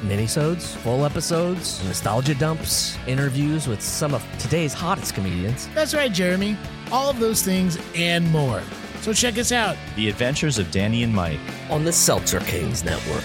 minisodes, full episodes, nostalgia dumps, interviews with some of today's hottest comedians. That's right, Jeremy. All of those things and more. So check us out. The Adventures of Danny and Mike. on the Seltzer Kings Network.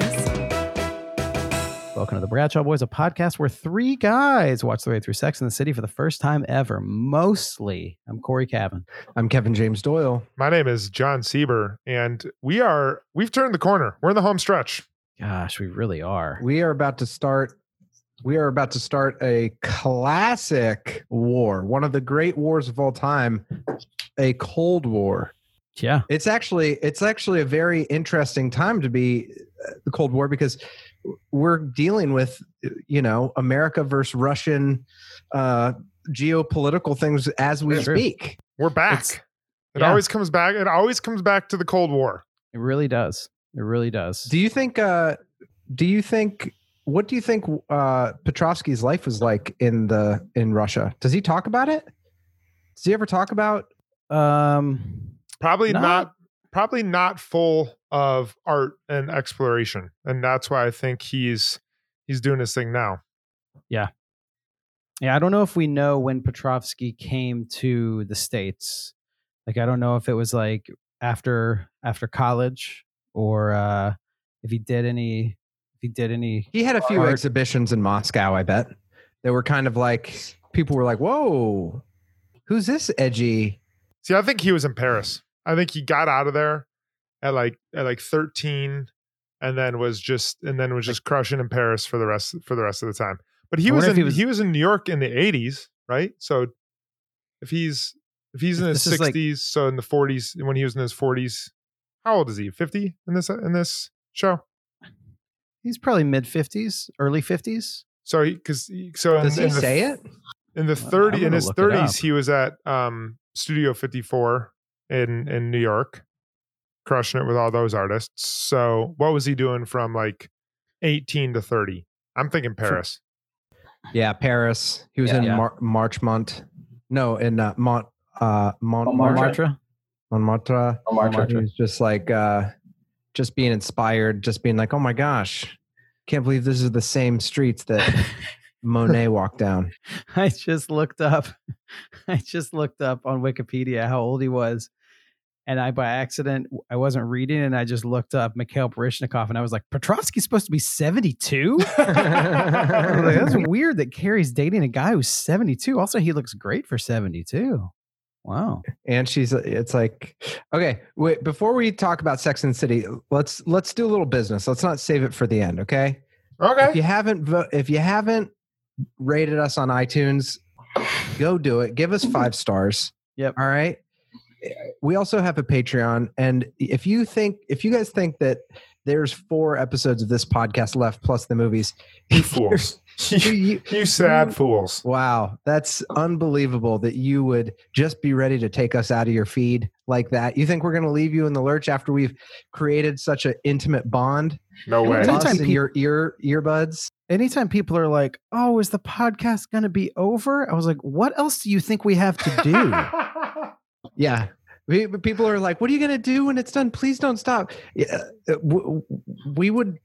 Welcome to the Bradshaw Boys, a podcast where three guys watch their way through Sex in the City for the first time ever. Mostly, I'm Cory Cavin. I'm Kevin James Doyle. My name is Jon Sieber, and we are we've turned the corner. We're in the home stretch. Gosh, we really are. We are about to start we are about to start a classic war, one of the great wars of all time, a Cold War. Yeah, It's actually it's actually a very interesting time to be uh, the Cold War because we're dealing with you know America versus Russian uh geopolitical things as we Sure. speak. We're back. It's- it yeah. always comes back. It always comes back to the Cold War. it really does. It really does. Do you think uh do you think what do you think uh Petrovsky's life was like in the in Russia? Does he talk about it? Does he ever talk about um, Probably Not- not, probably not full of art and exploration, and that's why I think he's he's doing his thing now. yeah, yeah. I don't know if we know when Petrovsky came to the states. Like, I don't know if it was like after after college or uh if he did any if he did any. he had a few Art. exhibitions in Moscow, I bet. They were kind of like people were like, "Whoa. Who's this edgy?" See, I think he was in Paris. I think he got out of there at like at like 13 and then was just and then was just crushing in Paris for the rest for the rest of the time. But he was in he he was, was- in New York in the 80s, right? So if he's if he's in his This is like- 60s, so in the 40s when he was in his 40s, how old is he? 50 in this in this show? He's probably mid fifties, early fifties. So he cuz so in, Does he in the, say it? in the Well, 30 I'm in his look it up. 30s he was at um studio 54 in in new york crushing it with all those artists so what was he doing from like 18 to 30 i'm thinking paris Yeah, Paris. He was Yeah. in Yeah. Mar- Marchmont. No, in uh, Mont uh Montmartre. Montmartre. Montmartre. Montmartre. He was just like uh just being inspired, just being like, oh my gosh, can't believe this is the same streets that Monet walked down. I just looked up. I just looked up on Wikipedia how old he was, and I by accident I wasn't reading, and I just looked up Mikhail Baryshnikov, and I was like, Petrovsky's supposed to be seventy two. That's weird that Carrie's dating a guy who's seventy two. Also, he looks great for seventy two. Wow. and she's uh, it's like okay wait before we talk about sex and city let's let's do a little business let's not save it for the end okay Okay. if you haven't if you haven't rated us on itunes go do it give us five stars Yep. all right we also have a patreon and if you think if you guys think that there's four episodes of this podcast left plus the movies you fools you- you- you sad fools Wow, that's unbelievable that you would just be ready to take us out of your feed like that. You think we're going to leave you in the lurch after we've created such an intimate bond? no way Anytime Us and peop- your ear earbuds. Anytime people are like, "Oh, is the podcast going to be over?" I was like, "What else do you think we have to do?" Yeah. We, people are like, "What are you going to do when it's done? Please don't stop." Yeah, uh, w- w- we would,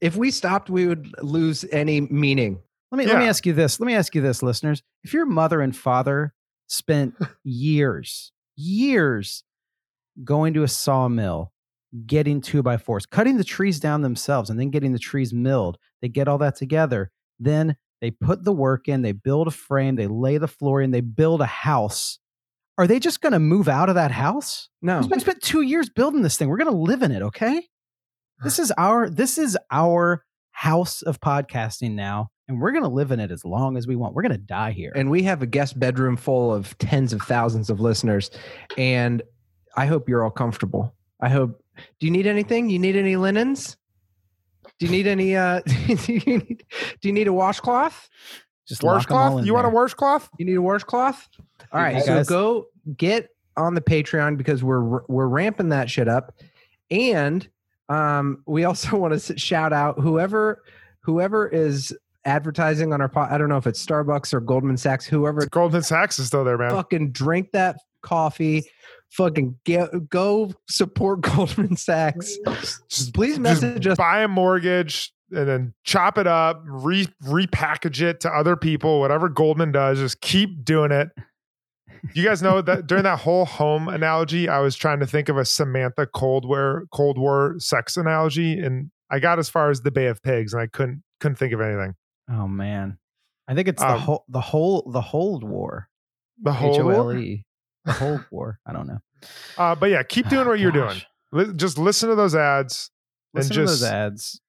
if we stopped, we would lose any meaning. Let me let me ask you this. Let me ask you this, listeners. If your mother and father spent years, years going to a sawmill getting two by fours, cutting the trees down themselves, and then getting the trees milled. They get all that together. Then they put the work in, they build a frame, they lay the floor in, they build a house. Are they just going to move out of that house? No. We spent two years building this thing. We're going to live in it, okay? This is our this is our house of podcasting now, and we're going to live in it as long as we want. We're going to die here. and we have a guest bedroom full of tens of thousands of listeners and i hope you're all comfortable i hope do you need anything you need any linens do you need any uh do you need, do you need a washcloth just lock 'em all Washcloth? in You want a there. washcloth? you need a washcloth all right Hey, so guys. go get on the patreon because we're we're ramping that shit up and um we also want to shout out whoever whoever is advertising on our pot. i don't know if it's starbucks or goldman sachs whoever Goldman Sachs is still there, man. fucking drink that coffee. Fucking get, go support Goldman Sachs. Just, Please just message us. buy a mortgage and then chop it up, re repackage it to other people, whatever Goldman does, just keep doing it. You guys know that during that whole home analogy, I was trying to think of a Samantha Cold War Cold War sex analogy, and I got as far as the Bay of Pigs, and I couldn't couldn't think of anything. Oh man, I think it's the Um, whole the whole the hold war. The whole H O L war? E. The hold war. I don't know. Uh, but yeah, keep doing Oh, what you're doing. Li- just listen to those ads and Listen to just those ads.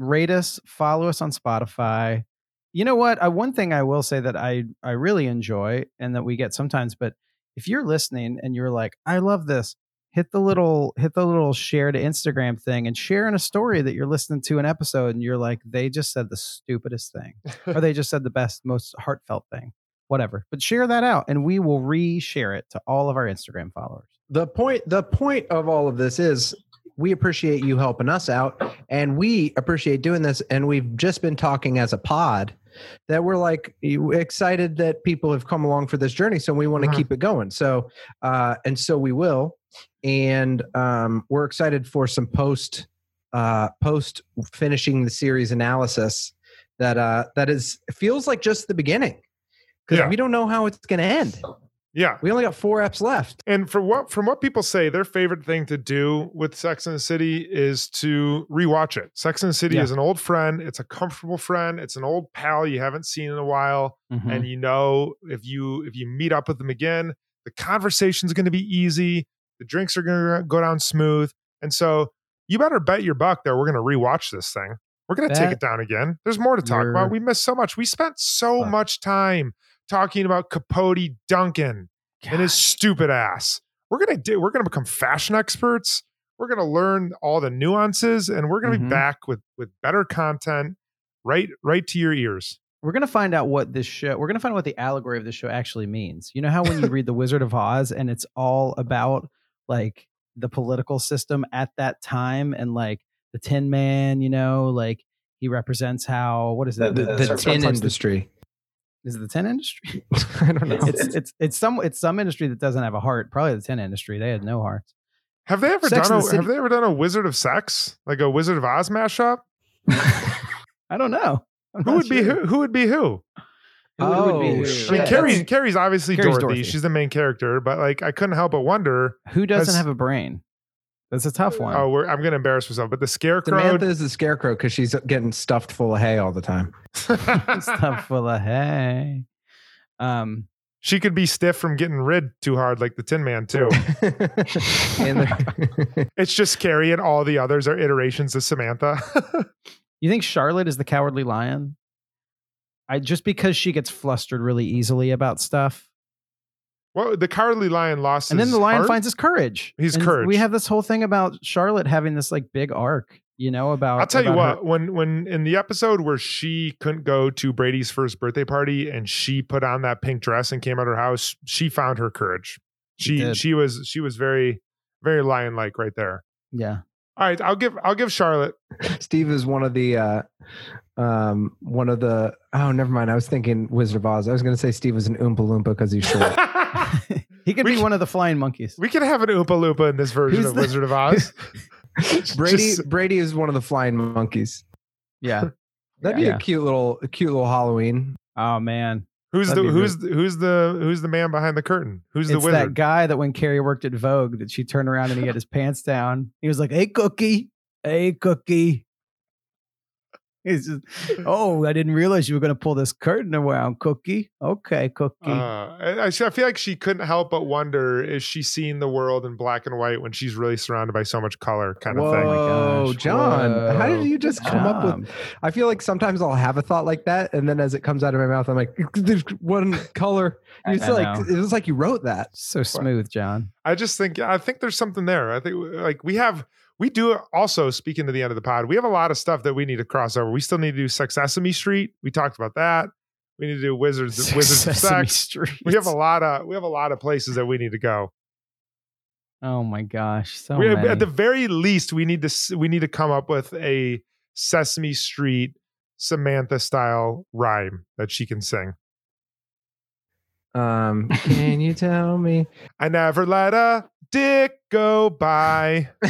Rate us. Follow us on Spotify. You know what? I, one thing I will say that I I really enjoy and that we get sometimes, but if you're listening and you're like, I love this, hit the little hit the little share to Instagram thing and share in a story that you're listening to an episode and you're like, they just said the stupidest thing or they just said the best, most heartfelt thing, whatever. But share that out and we will re-share it to all of our Instagram followers. The point the point of all of this is we appreciate you helping us out and we appreciate doing this and we've just been talking as a pod that we're like excited that people have come along for this journey so we want to Mhm. keep it going so uh and so we will and um we're excited for some post uh post finishing the series analysis that uh that is feels like just the beginning because Yeah. we don't know how it's going to end yeah. we only got four apps left And from what from what people say, their favorite thing to do with Sex and the City is to rewatch it. Sex and the City Yeah. is an old friend. It's a comfortable friend. It's an old pal you haven't seen in a while, Mhm. and you know if you if you meet up with them again, the conversation's going to be easy. The drinks are going to go down smooth, and so you better bet your buck that we're going to rewatch this thing. We're going to take it down again. There's more to talk about. We missed so much. We spent so buck. much time talking about Capote Duncan and his stupid ass. We're gonna do. We're gonna become fashion experts. We're gonna learn all the nuances, and we're gonna Mhm. be back with with better content, right right to your ears. we're going to find out what this show we're going to find out what the allegory of this show actually means you know how when you read the wizard of oz and it's all about like the political system at that time and like the tin man you know like he represents how what is the, it the, the Starbucks- tin industry is it the tin industry i don't know it's it's it's some it's some industry that doesn't have a heart probably the tin industry they had no hearts Have they ever Sex done a the Have they ever done a Wizard of Sex, like a Wizard of Oz mashup? i don't know I'm Who not would be who? Who would be who? Who would Oh, be who? shit. I mean, Yeah, Carrie's Carrie's obviously Carrie's Dorothy. Dorothy. She's the main character, but like I couldn't help but wonder. who doesn't That's- have a brain that's a tough one Oh, we're, I'm going to embarrass myself, but the Scarecrow. Samantha is the scarecrow because she's getting stuffed full of hay all the time. stuff full of hay um she could be stiff from getting rid too hard, like the Tin Man too. and it's just Carrie, and all the others are iterations of Samantha. You think Charlotte is the cowardly lion? I just because she gets flustered really easily about stuff. Well, the cowardly lion lost, And then the lion heart? finds his courage. His And courage. We have this whole thing about Charlotte having this like big arc, you know, about I'll tell you about what. When when in the episode where she couldn't go to Brady's first birthday party and she put on that pink dress and came out of her house, she found her courage. She She she was she was very very lion like right there. Yeah. All right, I'll give I'll give Charlotte. Steve is one of the uh um one of the oh never mind. I was thinking Wizard of Oz. I was gonna say Steve was an Oompa Loompa because he's short. he could We be c- one of the flying monkeys. we could have an Oompa Loompa in this version Who's of the- Wizard of Oz. Brady Just- Brady is one of the flying monkeys. Yeah. That'd be Yeah. a cute little a cute little Halloween. Oh man. Who's That'd the who's the, who's the who's the man behind the curtain? Who's the it's wizard? that guy that when Carrie worked at Vogue, that she turned around and he had his pants down. He was like, "Hey, Cookie, hey, Cookie." He's just, oh, I didn't realize you were going to pull this curtain around, Cookie. Okay, Cookie. Uh, I, I I feel like she couldn't help but wonder: Is she seeing the world in black and white when she's really surrounded by so much color? Kind of thing. Whoa, gosh, John! How did you just come up with? I feel like sometimes I'll have a thought like that, and then as it comes out of my mouth, I'm like, "There's one color." I- It's like it was like you wrote that. so smooth, John. I just think I think there's something there. I think like we have we do also speaking to the end of the pod. We have a lot of stuff that we need to cross over. We still need to do Sex Sesame Street. We talked about that. We need to do Wizards Wizards of Sesame Sex. Street. We have a lot of we have a lot of places that we need to go. Oh my gosh, so we, many. at the very least, we need to we need to come up with a Sesame Street Samantha style rhyme that she can sing. Um, can you tell me? I never let a dick go by.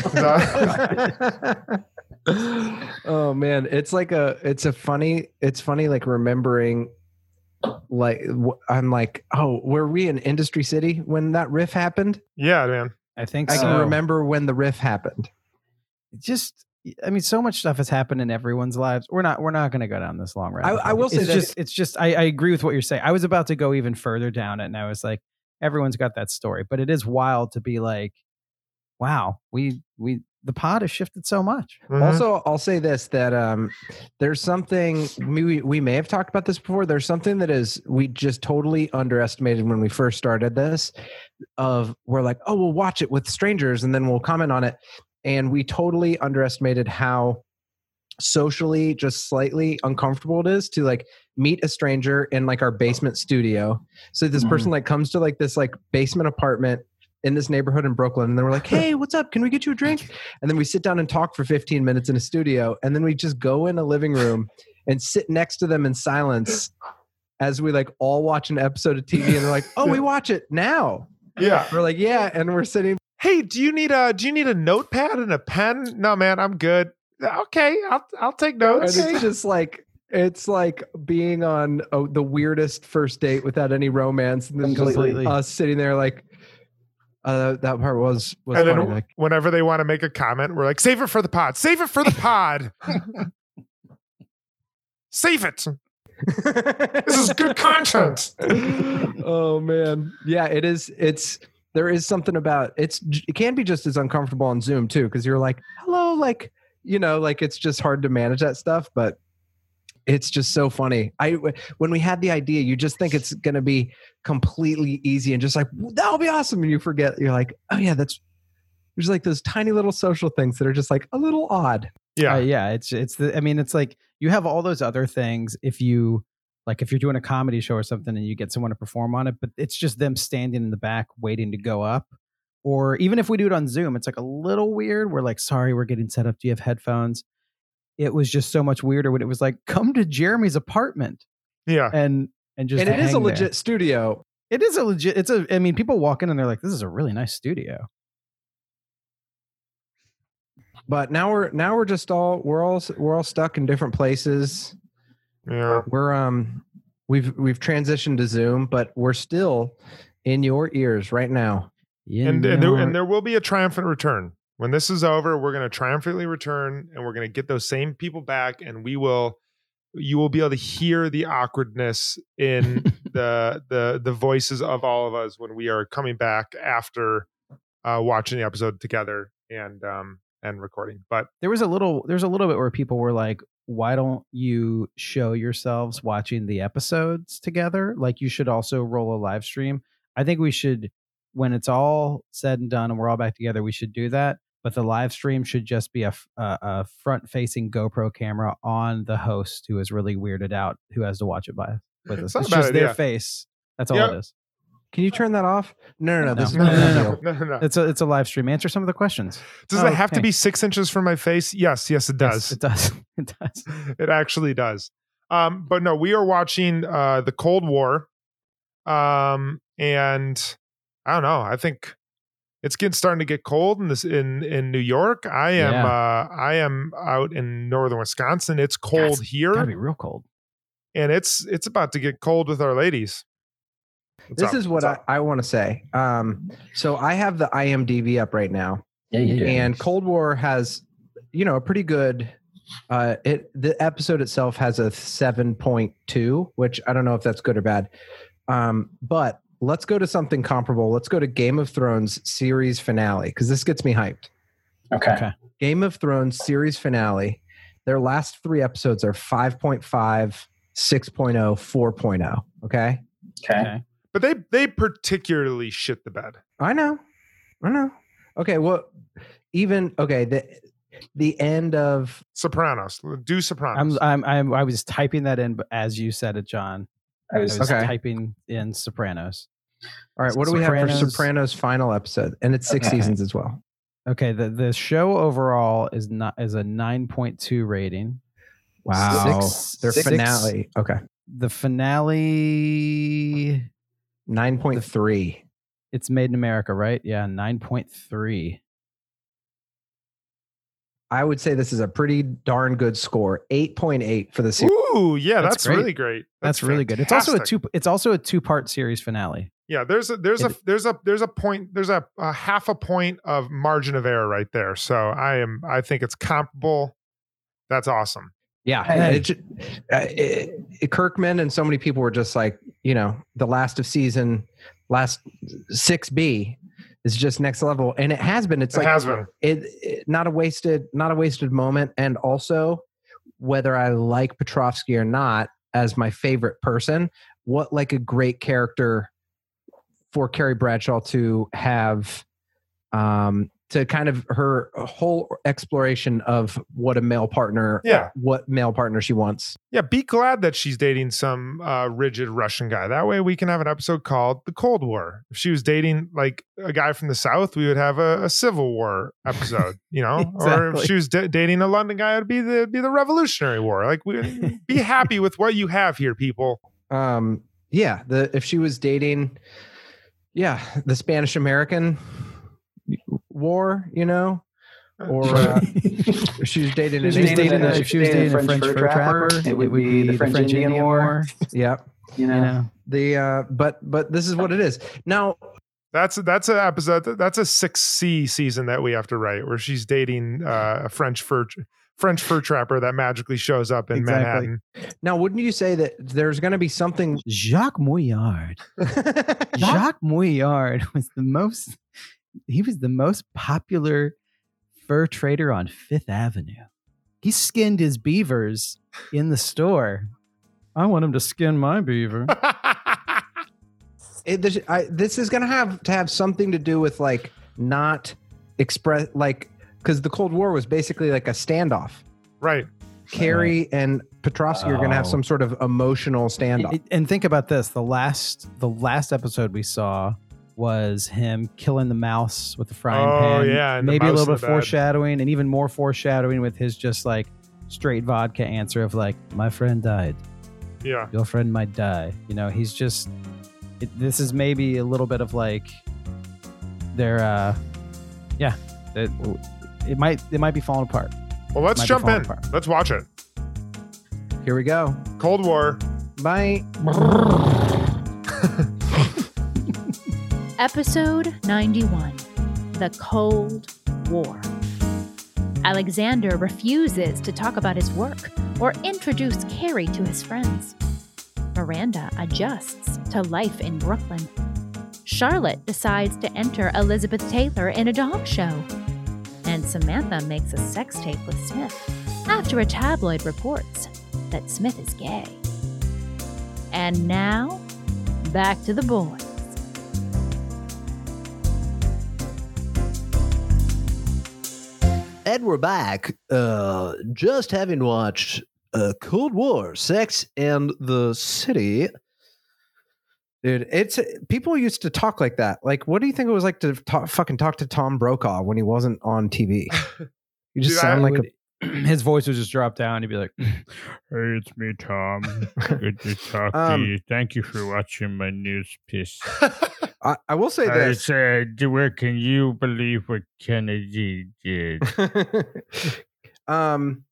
oh man, it's like a it's a funny it's funny like remembering like I'm like oh were we in Industry City when that riff happened? yeah, man. I think I so. can remember when the riff happened. just I mean, so much stuff has happened in everyone's lives. We're not we're not going to go down this long rabbit I- I hole. will say it's that- just it's just I, I agree with what you're saying. I was about to go even further down it, and I was like, everyone's got that story, but it is wild to be like, wow, we we the pod has shifted so much. Mhm. Also, I'll say this that um, there's something we we may have talked about this before. There's something that is we just totally underestimated when we first started this. Of we're like, oh, we'll watch it with strangers and then we'll comment on it, and we totally underestimated how socially just slightly uncomfortable it is to like meet a stranger in like our basement studio. So this person mm. like comes to like this like basement apartment in this neighborhood in Brooklyn and then we're like, "Hey, what's up? Can we get you a drink?" And then we sit down and talk for 15 minutes in a studio and then we just go in a living room and sit next to them in silence as we like all watch an episode of TV and they're like, "Oh, we watch it now." Yeah. We're like, "Yeah," and we're sitting Hey, do you need a do you need a notepad and a pen? No, man, I'm good. Okay, I'll I'll take and notes. it's just like it's like being on oh, the weirdest first date without any romance and then just like Completely. us sitting there like uh, that part was was and funny. then like, whenever they want to make a comment, we're like, save it for the pod. Save it for the pod. save it. This is good content. oh man yeah it is it's there is something about it's it can be just as uncomfortable on zoom too because you're like hello like you know like it's just hard to manage that stuff but it's just so funny i when we had the idea you just think it's going to be completely easy and just like that'll be awesome and you forget you're like oh yeah that's there's like those tiny little social things that are just like a little odd Yeah. Uh, yeah, it's it's the I mean, it's like you have all those other things if you like if you're doing a comedy show or something and you get someone to perform on it, but it's just them standing in the back waiting to go up. Or even if we do it on Zoom, it's like a little weird. We're like, sorry, we're getting set up. Do you have headphones? It was just so much weirder when it was like, come to Jeremy's apartment yeah. and and just and it is a hang there. legit studio It is a legit. It's a. I mean, people walk in and they're like, "This is a really nice studio." but now we're now we're just all we're all we're all stuck in different places Yeah. we're um we've we've transitioned to zoom but we're still in your ears right now And and there, and there will be a triumphant return. When this is over, we're going to triumphantly return and we're going to get those same people back and we will you will be able to hear the awkwardness in the the the voices of all of us when we are coming back after uh watching the episode together and um and recording. But there was a little there's a little bit where people were like why don't you show yourselves watching the episodes together like you should also roll a live stream i think we should when it's all said and done and we're all back together we should do that but the live stream should just be a a front facing gopro camera on the host who is really weirded out who has to watch it by with us It's not it's a bad just their idea. face that's all Yeah. it is can you turn that off no no no this No. is not No, no, no, no, no. it's a it's a live stream answer some of the questions Does Oh, it have to be six inches from my face? Yes, yes, it does. Yes, it does it does it actually does. Um, but no, we are watching uh, the Cold War, um, and I don't know. I think it's getting starting to get cold in this in in New York. I am Yeah. uh, I am out in northern Wisconsin. It's cold it's here. gotta be real cold and it's it's about to get cold with our ladies. What's this up? is what What's I. I want to say. Um, so I have the IMDb up right now, Yeah, you do. and Cold War has, you know, a pretty good. Uh, it the episode itself has a seven point two, which I don't know if that's good or bad. Um, but let's go to something comparable. Let's go to Game of Thrones series finale because this gets me hyped. okay. Okay. Game of Thrones series finale. Their last three episodes are 5.5, 6.0, 4.0. Okay. Okay. Okay. but they they particularly shit the bed. I know. I know. Okay. Well, even, okay. The, the end of, Sopranos, do Sopranos. I'm, I'm, I'm, I was typing that in but as you said it, John. I I was was Okay. typing in Sopranos. all right. What do we have for Sopranos. Final episode? And it's six Okay. seasons as well. Okay, the the show overall is not is a nine point two rating. Wow. Six- Their six- finale. Okay. The finale, 9.3. it's made in America, right? Yeah, nine point three. I would say this is a pretty darn good score. 8.8 for the series. Ooh, yeah, That's that's, great. really great. That's, really good. It's also a two. It's also a two part series finale. Yeah, there's a there's a there's a there's a point there's a, a half a point of margin of error right there. So I am I think it's comparable. That's awesome. Yeah, Hey. it, uh, it- it- Kirkman and so many people were just like, you know, the last of season, last six B is just next level, and it has been. It's It like has been. it, it- not a wasted, not a wasted moment, and also whether I like Petrovsky or not as my favorite person, what like a great character for Carrie Bradshaw to have. Um, to kind of her whole exploration of what a male partner Yeah. what male partner she wants. Yeah, be glad that she's dating some uh, rigid Russian guy. That way we can have an episode called The Cold War. If she was dating like a guy from the South, we would have a, a Civil War episode, you know? Or if she was da- dating a London guy, it'd be the it'd be the Revolutionary War. Like we be happy with what you have here, people. Um, yeah, the if she was dating, yeah, the Spanish American War, you know, or uh, if she was dating If she was dating dating, a- a, if she was dating a French fur trapper, it would be the French Indian War. yeah, You You know, know, the uh, but but this is what it is now. That's that's an episode. That's a six C season that we have to write, where she's dating uh, a French fur French fur trapper that magically shows up in Exactly. Manhattan. Now, wouldn't you say that there's going to be something? Jacques Mouillard. Jacques Mouillard was the most. He was the most popular fur trader on Fifth Avenue. He skinned his beavers in the store. I want him to skin my beaver. it, this, I, this is going to have to have something to do with like not express like because the Cold War was basically like a standoff. right. Carrie and Petrovsky are going to have Oh. some sort of emotional standoff. It- and think about this: the last, the last episode we saw was him killing the mouse with the frying Oh, pan. yeah, maybe a little bit foreshadowing, and even more foreshadowing with his just like straight vodka answer of like, "My friend died. Yeah. Your friend might die." You know, he's just. It, this is maybe a little bit of like, their, uh, yeah, it, it might it might be falling apart. Well, let's jump in. apart. Let's watch it. Here we go. Cold War. Bye. Episode 91 The Cold War. Aleksandr refuses to talk about his work or introduce Carrie to his friends. Miranda adjusts to life in Brooklyn. Charlotte decides to enter Elizabeth Taylor in a dog show. And Samantha makes a sex tape with Smith after a tabloid reports that Smith is gay. And now, back to the boys. And we're back. Uh, just having watched uh, Cold War, Sex and the City. Dude, it's people used to talk like that. Like, what do you think it was like to talk, fucking talk to Tom Brokaw when he wasn't on TV? You just Dude, sound I like a his voice would just drop down. He'd be like, Hey, it's me, Tom. Good to talk Um, to you. Thank you for watching my news piece. I, I will say I this. said, where can you believe what Kennedy did? um,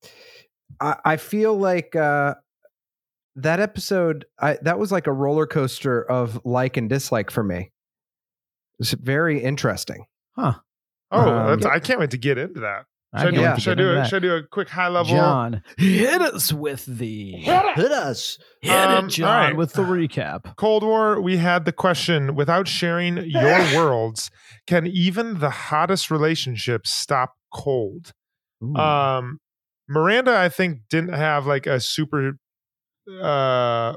I, I feel like uh, that episode, I that was like a roller coaster of like and dislike for me. It's very interesting. Huh. Oh, Um, that's, I can't wait to get into that. I Should I, do, wait to should I do a, should I do a quick high level? John, hit us with the Hit us. hit Um, it, John, all right. with the recap. Cold War, we had the question without sharing your worlds, can even the hottest relationships stop cold? Um, Miranda, I think, didn't have like a super uh,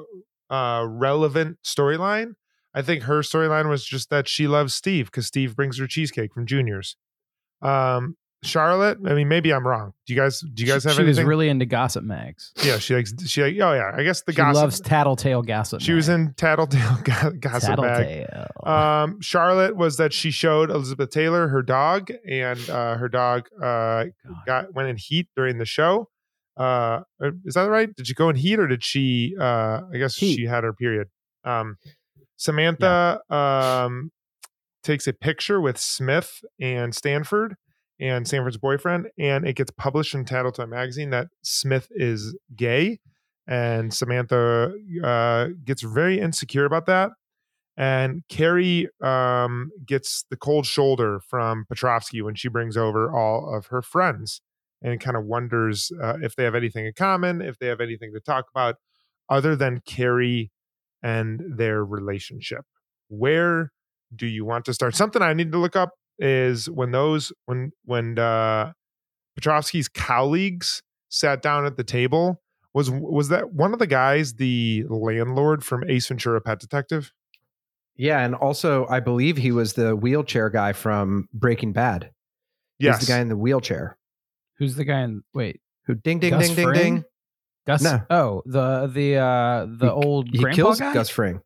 uh, relevant storyline. I think her storyline was just that she loves Steve because Steve brings her cheesecake from Junior's. Um, Charlotte, I mean, maybe I'm wrong. Do you guys? Do you guys she, have she was really into gossip mags. yeah, she likes. She like. Oh yeah, I guess the she gossip. loves tattletale gossip. she was in Tattletale go- Gossip tattletale. Um, Charlotte was that she showed Elizabeth Taylor her dog, and uh, her dog uh, got went in heat during the show. Uh, is that right? Did she go in heat, or did she? Uh, I guess Heat. she had her period. Um, Samantha um, takes a picture with Smith and Stanford and Stanford's boyfriend, and it gets published in Tattletale magazine that Smith is gay, and Samantha uh, gets very insecure about that. And Carrie um, gets the cold shoulder from Petrovsky when she brings over all of her friends and kind of wonders uh, if they have anything in common, if they have anything to talk about other than Carrie and their relationship. Where do you want to start? Something I need to look up is when those when when uh, Petrovsky's colleagues sat down at the table. Was was that one of the guys the landlord from Ace Ventura: Pet Detective? Yeah, and also I believe he was the wheelchair guy from Breaking Bad. He's the guy in the wheelchair Who's the guy in? Wait, who ding ding Gus ding ding ding. Gus. No. Oh, the the uh the He- old He grandpa kills guy. Gus Fring.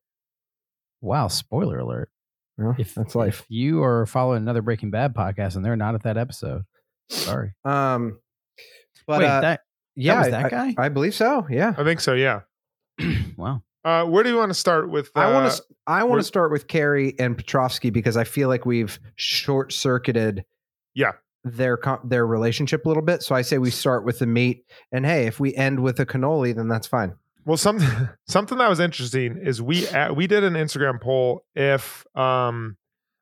Wow, spoiler alert. Well, If that's life. if you are following another Breaking Bad podcast and they're not at that episode, sorry. Um, but Wait, uh, that yeah, was that I- guy? I, believe so. Yeah, I think so. Yeah. wow. Uh, where do you want to start with? Uh, I want to. I want to start with Carrie and Petrovsky because I feel like we've short circuited. Yeah. Their co- their relationship a little bit, so I say we start with the meat, and hey, if we end with a cannoli, then that's fine. Well, something something that was interesting is we we did an Instagram poll if um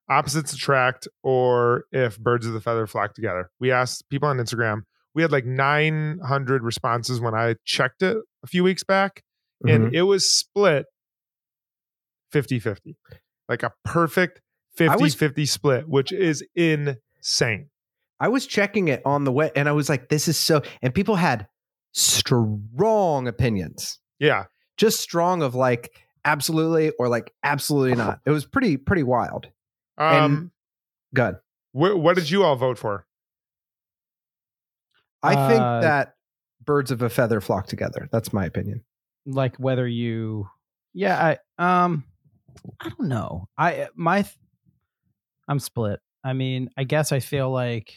opposites attract or if birds of the feather flock together. We asked people on Instagram. We had like 900 responses when I checked it a few weeks back, Mhm. and it was split 50-50. Like a perfect 50-50 split, which is insane. I was checking it on the way, and I was like, "This is so." And people had strong opinions, Yeah. just strong of like absolutely or like absolutely not. It was pretty pretty wild. Um Good. wh- what did you all vote for? I think Uh, that birds of a feather flock together. That's my opinion. Like whether you, yeah, I um, I don't know. I my, th- I'm split. I mean, I guess I feel like.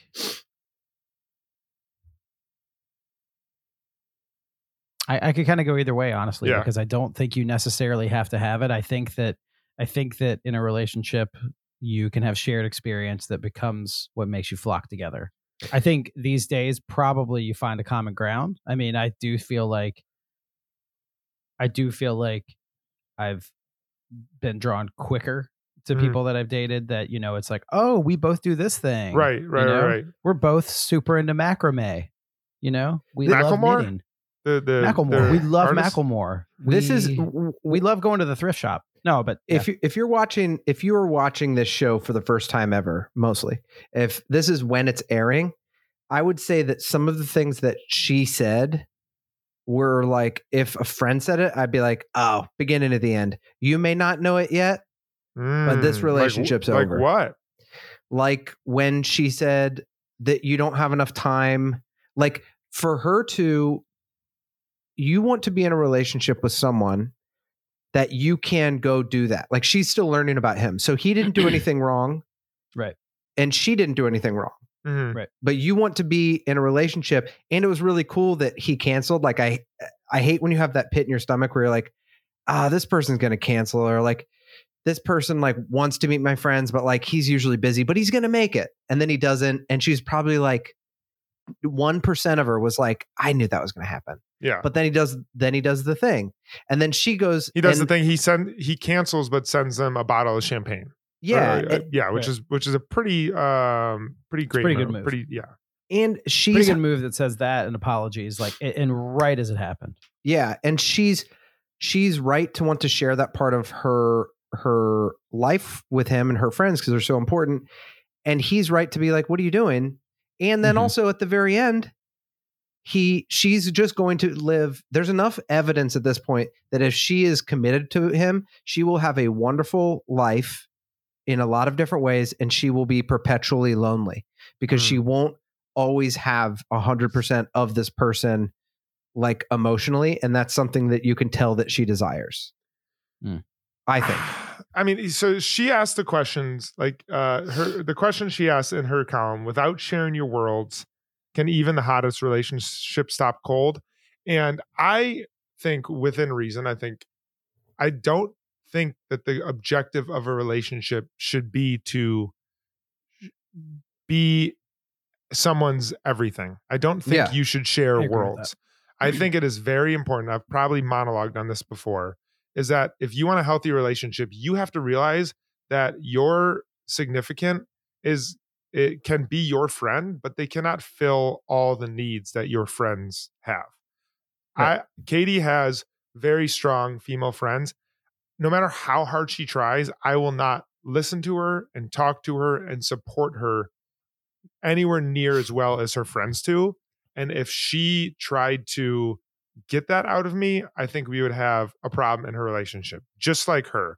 I, I could kind of go either way, honestly, Yeah. because I don't think you necessarily have to have it. I think that I think that in a relationship, you can have shared experience that becomes what makes you flock together. I think these days, probably you find a common ground. I mean, I do feel like, I do feel like I've been drawn quicker to Mhm. people that I've dated that, you know, it's like, oh, we both do this thing. Right, right, right, know? right. We're both super into macrame. You know, we love knitting. The the Macklemore. We love artist? Macklemore. This is We- we love going to the thrift shop. No, but if you, if you're watching if you are watching this show for the first time ever, mostly if this is when it's airing, I would say that some of the things that she said were like if a friend said it, I'd be like, oh, beginning to the end. You may not know it yet, But this Mm, like wh- relationship's like, over. what? like when she said that you don't have enough time like for her to you want to be in a relationship with someone that you can go do that. Like she's still learning about him. So he didn't do anything wrong. Right. and she didn't do anything wrong. Mhm. but you want to be in a relationship. And it was really cool that he canceled. Like i i hate when you have that pit in your stomach where you're like ah this person's gonna cancel or like this person like wants to meet my friends but like he's usually busy but he's gonna make it. And then he doesn't. And she's probably like one percent of her was like, I knew that was going to happen. Yeah. But then he does. Then he does the thing, and then she goes. he does and- the thing. He send he cancels, but sends them a bottle of champagne. Yeah, Or, uh, and- yeah, which is which is a pretty um pretty great pretty move. good move. Pretty yeah. and Pretty she's good move that says that and apologies, like and right as it happened. Yeah, and she's she's right to want to share that part of her her life with him and her friends because they're so important. And he's right to be like, "What are you doing?" And then Mhm. also at the very end, he she's just going to live. There's enough evidence at this point that if she is committed to him, she will have a wonderful life in a lot of different ways, and she will be perpetually lonely because she won't always have a hundred percent of this person like emotionally, and that's something that you can tell that she desires. Hmm. I think. I mean, so she asked the questions like uh her the question she asked in her column without sharing your worlds, can even the hottest relationship stop cold? And I think within reason, I think I don't think that the objective of a relationship should be to be someone's everything. I don't think Yeah. you should share I worlds. I think it is very important. I've probably monologued on this before. Is that if you want a healthy relationship, you have to realize that your significant is it can be your friend, but they cannot fill all the needs that your friends have. I Katie has very strong female friends. No matter how hard she tries, I will not listen to her and talk to her and support her anywhere near as well as her friends do. And if she tried to get that out of me, I think we would have a problem in her relationship, just like her.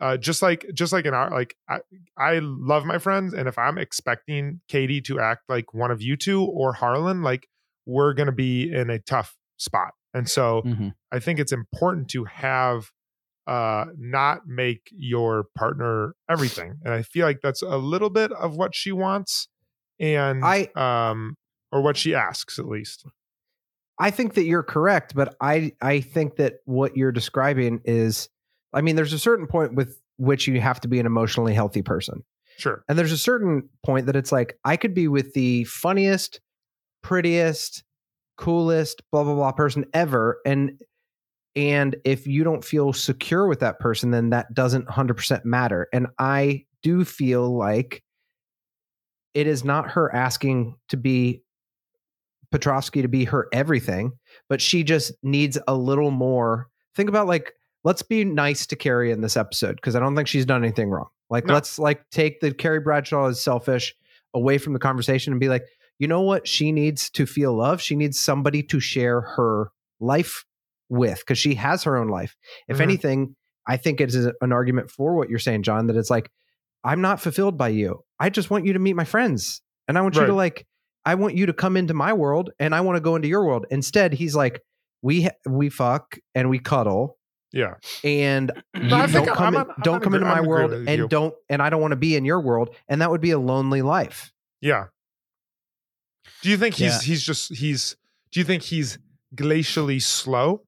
Uh, just like just like in our like I, I love my friends and if i'm expecting katie to act like one of you two or harlan like we're gonna be in a tough spot and so Mhm. i think it's important to have uh not make your partner everything and i feel like that's a little bit of what she wants and I- um or what she asks at least I think that you're correct, but I I think that what you're describing is I mean, there's a certain point with which you have to be an emotionally healthy person. sure And there's a certain point that it's like I could be with the funniest, prettiest, coolest, blah blah blah person ever and and if you don't feel secure with that person then that doesn't 100% matter. And I do feel like it is not her asking to be Petrovsky to be her everything, but she just needs a little more. Think about like, let's be nice to Carrie in this episode because I don't think she's done anything wrong. Like, No. let's like take the Carrie Bradshaw is selfish away from the conversation and be like, you know what? She needs to feel love. She needs somebody to share her life with because she has her own life. If Mhm. anything, I think it is an argument for what you're saying, John, that it's like, I'm not fulfilled by you. I just want you to meet my friends. And I want you to like, I want you to come into my world and I want to go into your world. Instead, he's like, we we fuck and we cuddle yeah and don't I'm- come I'm I'm don't on come into my world and you. don't and I don't want to be in your world and that would be a lonely life. Yeah. Do you think he's Yeah. he's just he's do you think he's glacially slow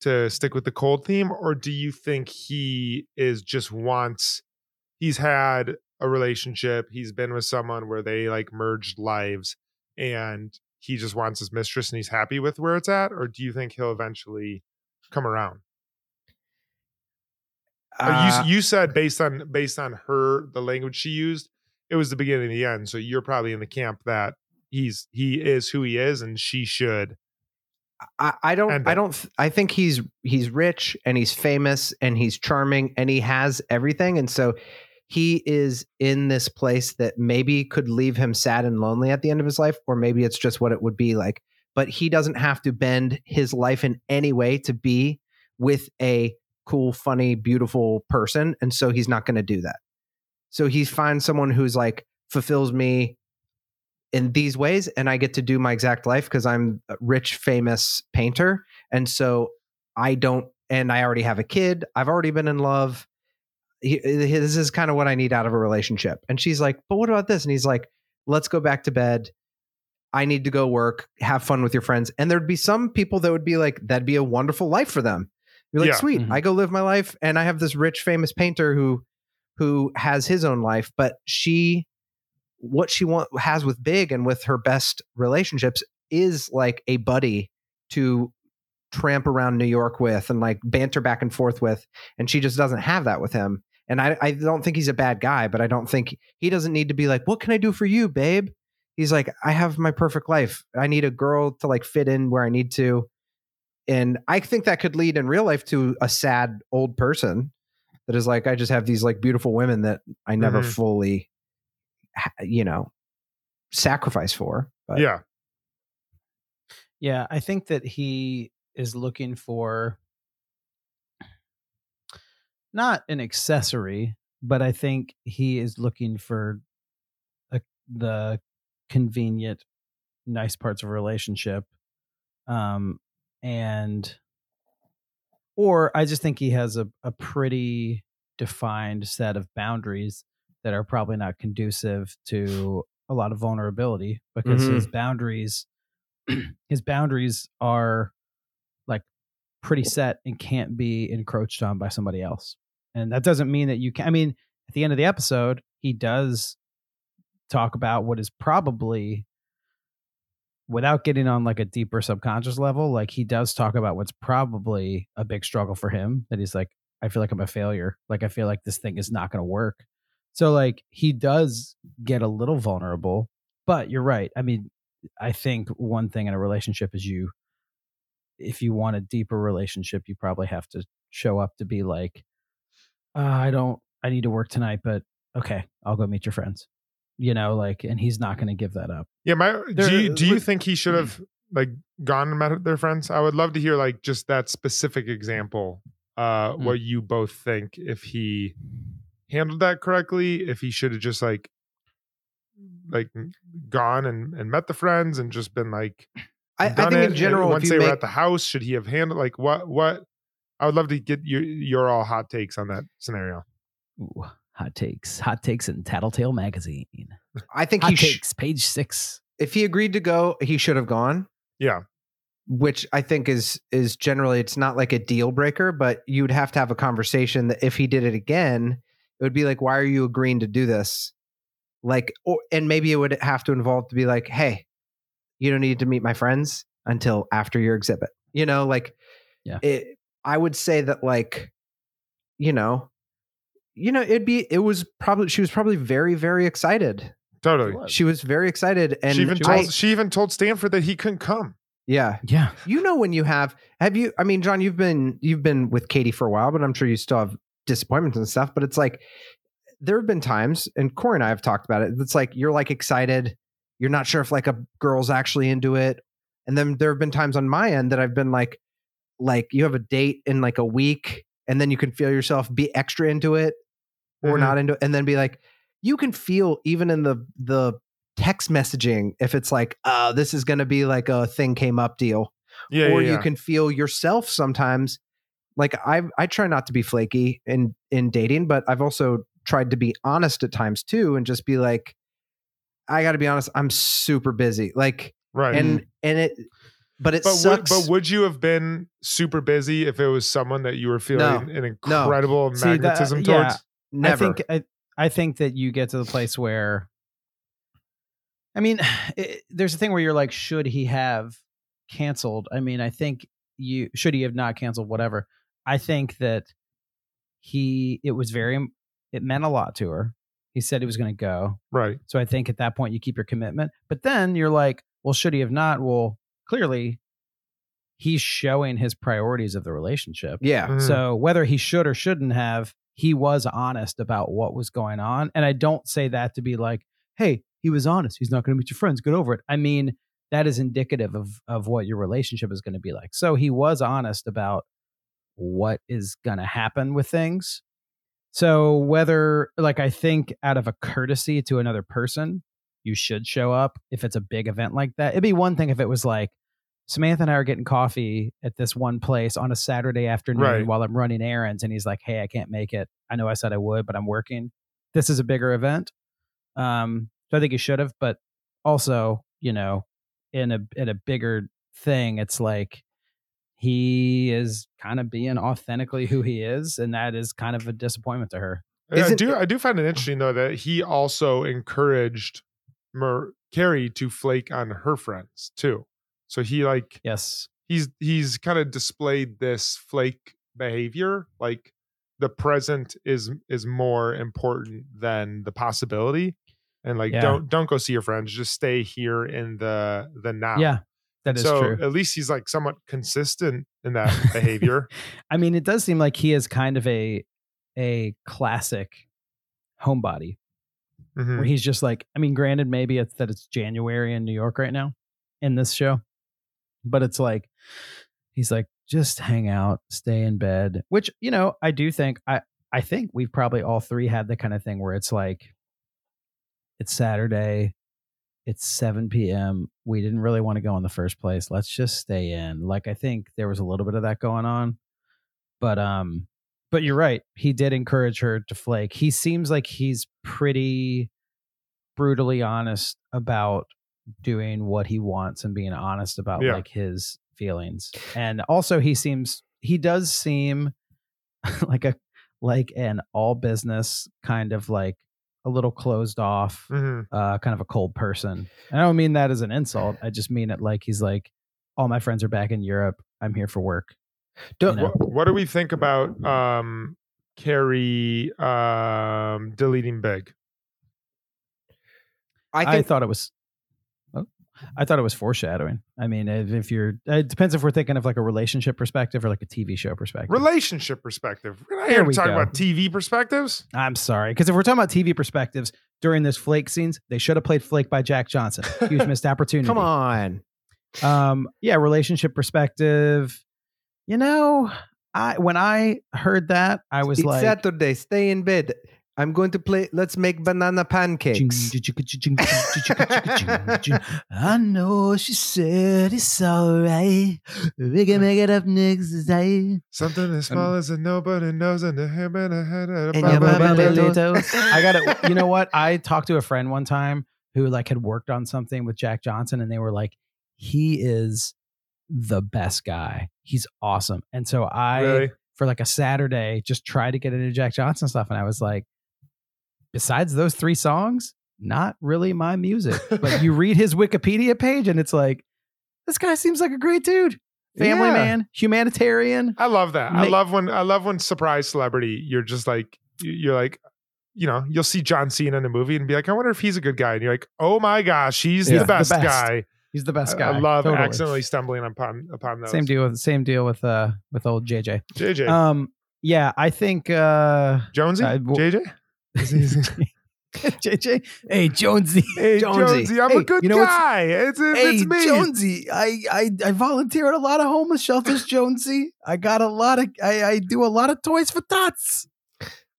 to stick with the cold theme or do you think he is just wants he's had a relationship, he's been with someone where they like merged lives and he just wants his mistress and he's happy with where it's at or do you think he'll eventually come around? Uh, you you said based on based on her the language she used, it was the beginning and the end. So you're probably in the camp that he's he is who he is, and she should. I, I don't I don't I think he's he's rich and he's famous and he's charming and he has everything and so he is in this place that maybe could leave him sad and lonely at the end of his life or maybe it's just what it would be like but he doesn't have to bend his life in any way to be with a cool funny beautiful person and so he's not going to do that so he finds someone who's like fulfills me in these ways and I get to do my exact life because I'm a rich, famous painter. And so I don't, and I already have a kid. I've already been in love. He, this is kind of what I need out of a relationship. And she's like, but what about this? And he's like, let's go back to bed. I need to go work, have fun with your friends. And there'd be some people that would be like, that'd be a wonderful life for them. You're like, Yeah. sweet. Mhm. I go live my life and I have this rich, famous painter who, who has his own life, but she what she want has with Big and with her best relationships is like a buddy to tramp around New York with and like banter back and forth with, and she just doesn't have that with him. And I, I don't think he's a bad guy, but I don't think he doesn't need to be like, "What can I do for you, babe?" He's like, "I have my perfect life. I need a girl to like fit in where I need to." And I think that could lead in real life to a sad old person that is like, I just have these like beautiful women that I never Mhm. fully, you know, sacrifice for. But yeah. Yeah, I think that he is looking for not an accessory, but I think he is looking for a, the convenient, nice parts of a relationship. Um, and, or I just think he has a, a pretty defined set of boundaries that are probably not conducive to a lot of vulnerability because Mhm. his boundaries his boundaries are like pretty set and can't be encroached on by somebody else. And that doesn't mean that you can I mean, at the end of the episode, he does talk about what is probably without getting on like a deeper subconscious level, like he does talk about what's probably a big struggle for him that he's like, I feel like I'm a failure. Like I feel like this thing is not going to work. So like he does get a little vulnerable, but you're right. I mean, I think one thing in a relationship is you if you want a deeper relationship, you probably have to show up to be like, uh, I don't I need to work tonight, but okay, I'll go meet your friends. You know, like and he's not going to give that up. Yeah, my There- do you, do you with- think he should have like gone and met their friends? I would love to hear like just that specific example. Uh, Hmm. what you both think if he handled that correctly, if he should have just like like gone and, and met the friends and just been like I, I think it, in and general, once if they you were at the house, should he have handled like what what? I would love to get your your all hot takes on that scenario. Ooh, hot takes. Hot takes in Tattletale magazine. I think Hot he sh- takes, page six. if he agreed to go, he should have gone. Yeah, which I think is is generally it's not like a deal breaker, but you'd have to have a conversation that if he did it again, it would be like, why are you agreeing to do this? Like, or and maybe it would have to involve to be like, hey, you don't need to meet my friends until after your exhibit. You know, like, Yeah. It, I would say that like, you know, you know, it'd be it was probably she was probably very very excited. totally. She was very excited, and she even I- told she even told Stanford that he couldn't come. yeah, Yeah. you know when you have have you i mean jon you've been you've been with katie for a while but i'm sure you still have disappointments and stuff but it's like there have been times and cory and i have talked about it it's like you're like excited you're not sure if like a girl's actually into it and then there have been times on my end that i've been like like you have a date in like a week and then you can feel yourself be extra into it or Mhm. not into it and then be like you can feel even in the the text messaging if it's like uh this is going to be like a thing came up deal Yeah, or yeah, you yeah. can feel yourself sometimes like i i try not to be flaky in in dating but i've also tried to be honest at times too and just be like i got to be honest i'm super busy like right. and and it but it but would, sucks but would you have been super busy if it was someone that you were feeling an incredible See, that- magnetism yeah. Towards? never I think I, I think that you get to the place where I mean, it, there's a thing where you're like, should he have canceled? I mean, I think you should he have not canceled, whatever. I think that he it was very it meant a lot to her. He said he was going to go. Right. So I think at that point you keep your commitment. But then you're like, well, should he have not? Well, clearly he's showing his priorities of the relationship. yeah Mhm. So whether he should or shouldn't have, he was honest about what was going on. And I don't say that to be like, hey, he was honest. He's not going to meet your friends. Get over it. I mean, that is indicative of of what your relationship is going to be like. So he was honest about what is going to happen with things. So whether like I think out of a courtesy to another person, you should show up if it's a big event like that. It'd be one thing if it was like Samantha and I are getting coffee at this one place on a Saturday afternoon Right. while I'm running errands and he's like, "Hey, I can't make it. I know I said I would, but I'm working. This is a bigger event." Um so I think he should have, but also, you know, in a in a bigger thing, it's like he is kind of being authentically who he is and that is kind of a disappointment to her. I Isn't- do I do find it interesting though that he also encouraged Mer- Carrie to flake on her friends too. So he like Yes. he's he's kind of displayed this flake behavior like the present is is more important than the possibility and like Yeah. don't don't go see your friends just stay here in the the now Yeah. That is so true. at least he's like somewhat consistent in that behavior I mean, it does seem like he is kind of a a classic homebody Mhm. where he's just like, I mean, granted, maybe it's that it's January in New York right now in this show, but it's like he's like, just hang out, stay in bed. Which, you know, I do think I I think we've probably all three had the kind of thing where it's like it's Saturday, it's 7 p.m. We didn't really want to go in the first place. Let's just stay in. Like I think there was a little bit of that going on. But um but you're right. He did encourage her to flake. He seems like he's pretty brutally honest about doing what he wants and being honest about Yeah. like his feelings. And also he seems he does seem like a like an all business kind of like a little closed off, Mhm. uh kind of a cold person. And I don't mean that as an insult. I just mean it like he's like all my friends are back in Europe. I'm here for work. Don't, you know? what, what do we think about um carrie um deleting big I I, thought it was. I thought it was foreshadowing. I mean, if, if you're, it depends if we're thinking of like a relationship perspective or like a TV show perspective. relationship perspective we're not here to talk go. about tv perspectives I'm sorry, because if we're talking about TV perspectives during this Flake scenes, they should have played Flake by Jack Johnson. Huge missed opportunity. come on. Um, yeah, relationship perspective. You know, I when I heard that, I was it's like, Saturday. Stay in bed. I'm going to play. Let's make banana pancakes. I know she said it's alright. We can make it up next day. something as um, small as a nobody knows and a hair and a head and a And ba- your ba- ba- mama ba- little- I got it. You know what? I talked to a friend one time who like had worked on something with Jack Johnson, and they were like, "He is the best guy. He's awesome." And so I, Really? for like a Saturday, just tried to get into Jack Johnson stuff, and I was like, besides those three songs, not really my music. But you read his Wikipedia page, and it's like, this guy seems like a great dude. Family Yeah. man, humanitarian. I love that. I love when I love when surprise celebrity. You're just like you- you're like, you know, you'll see John Cena in a movie and be like, I wonder if he's a good guy. And you're like, oh my gosh, he's Yeah. the The best, best. guy. He's the best I- guy. I love Totally. accidentally stumbling upon upon those. Same deal with same deal with uh with old JJ. JJ Um, yeah, I think uh Jonesy, I- well- JJ. JJ. Hey Jonesy. Hey Jonesy. Jonesy, I'm Hey, a good you know guy. It's, it's, Hey it's me. Jonesy. I, I I volunteer at a lot of homeless shelters, Jonesy. I got a lot of I, I do a lot of toys for tots.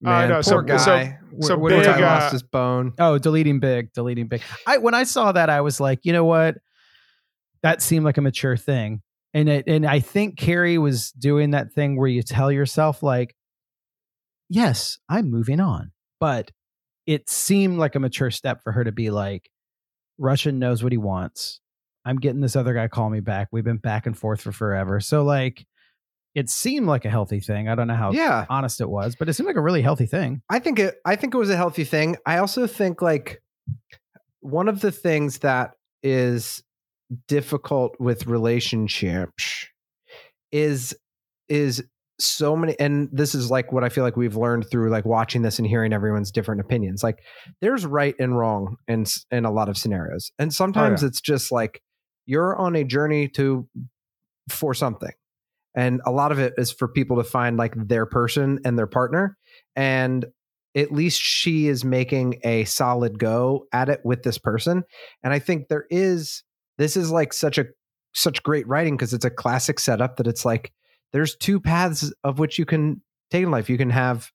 Man, know, so- poor so- guy. so Poor big, guy uh, lost his bone. Oh, deleting big, deleting big. I when I saw that, I was like, you know what? That seemed like a mature thing. And it and I think Carrie was doing that thing where you tell yourself, like, yes, I'm moving on. But it seemed like a mature step for her to be like, Russian knows what he wants. I'm getting this other guy call me back. We've been back and forth for forever. So like it seemed like a healthy thing. I don't know how Yeah. honest it was, but it seemed like a really healthy thing. I think it I think it was a healthy thing. I also think like one of the things that is difficult with relationships is is so many and this is like what I feel like we've learned through like watching this and hearing everyone's different opinions. Like there's right and wrong in in a lot of scenarios. And oh, sometimes it's just like you're on a journey to for something. And a lot of it is for people to find like their person and their partner and at least she is making a solid go at it with this person and i think there is this is like such a such great writing because it's a classic setup that it's like there's two paths of which you can take in life. You can have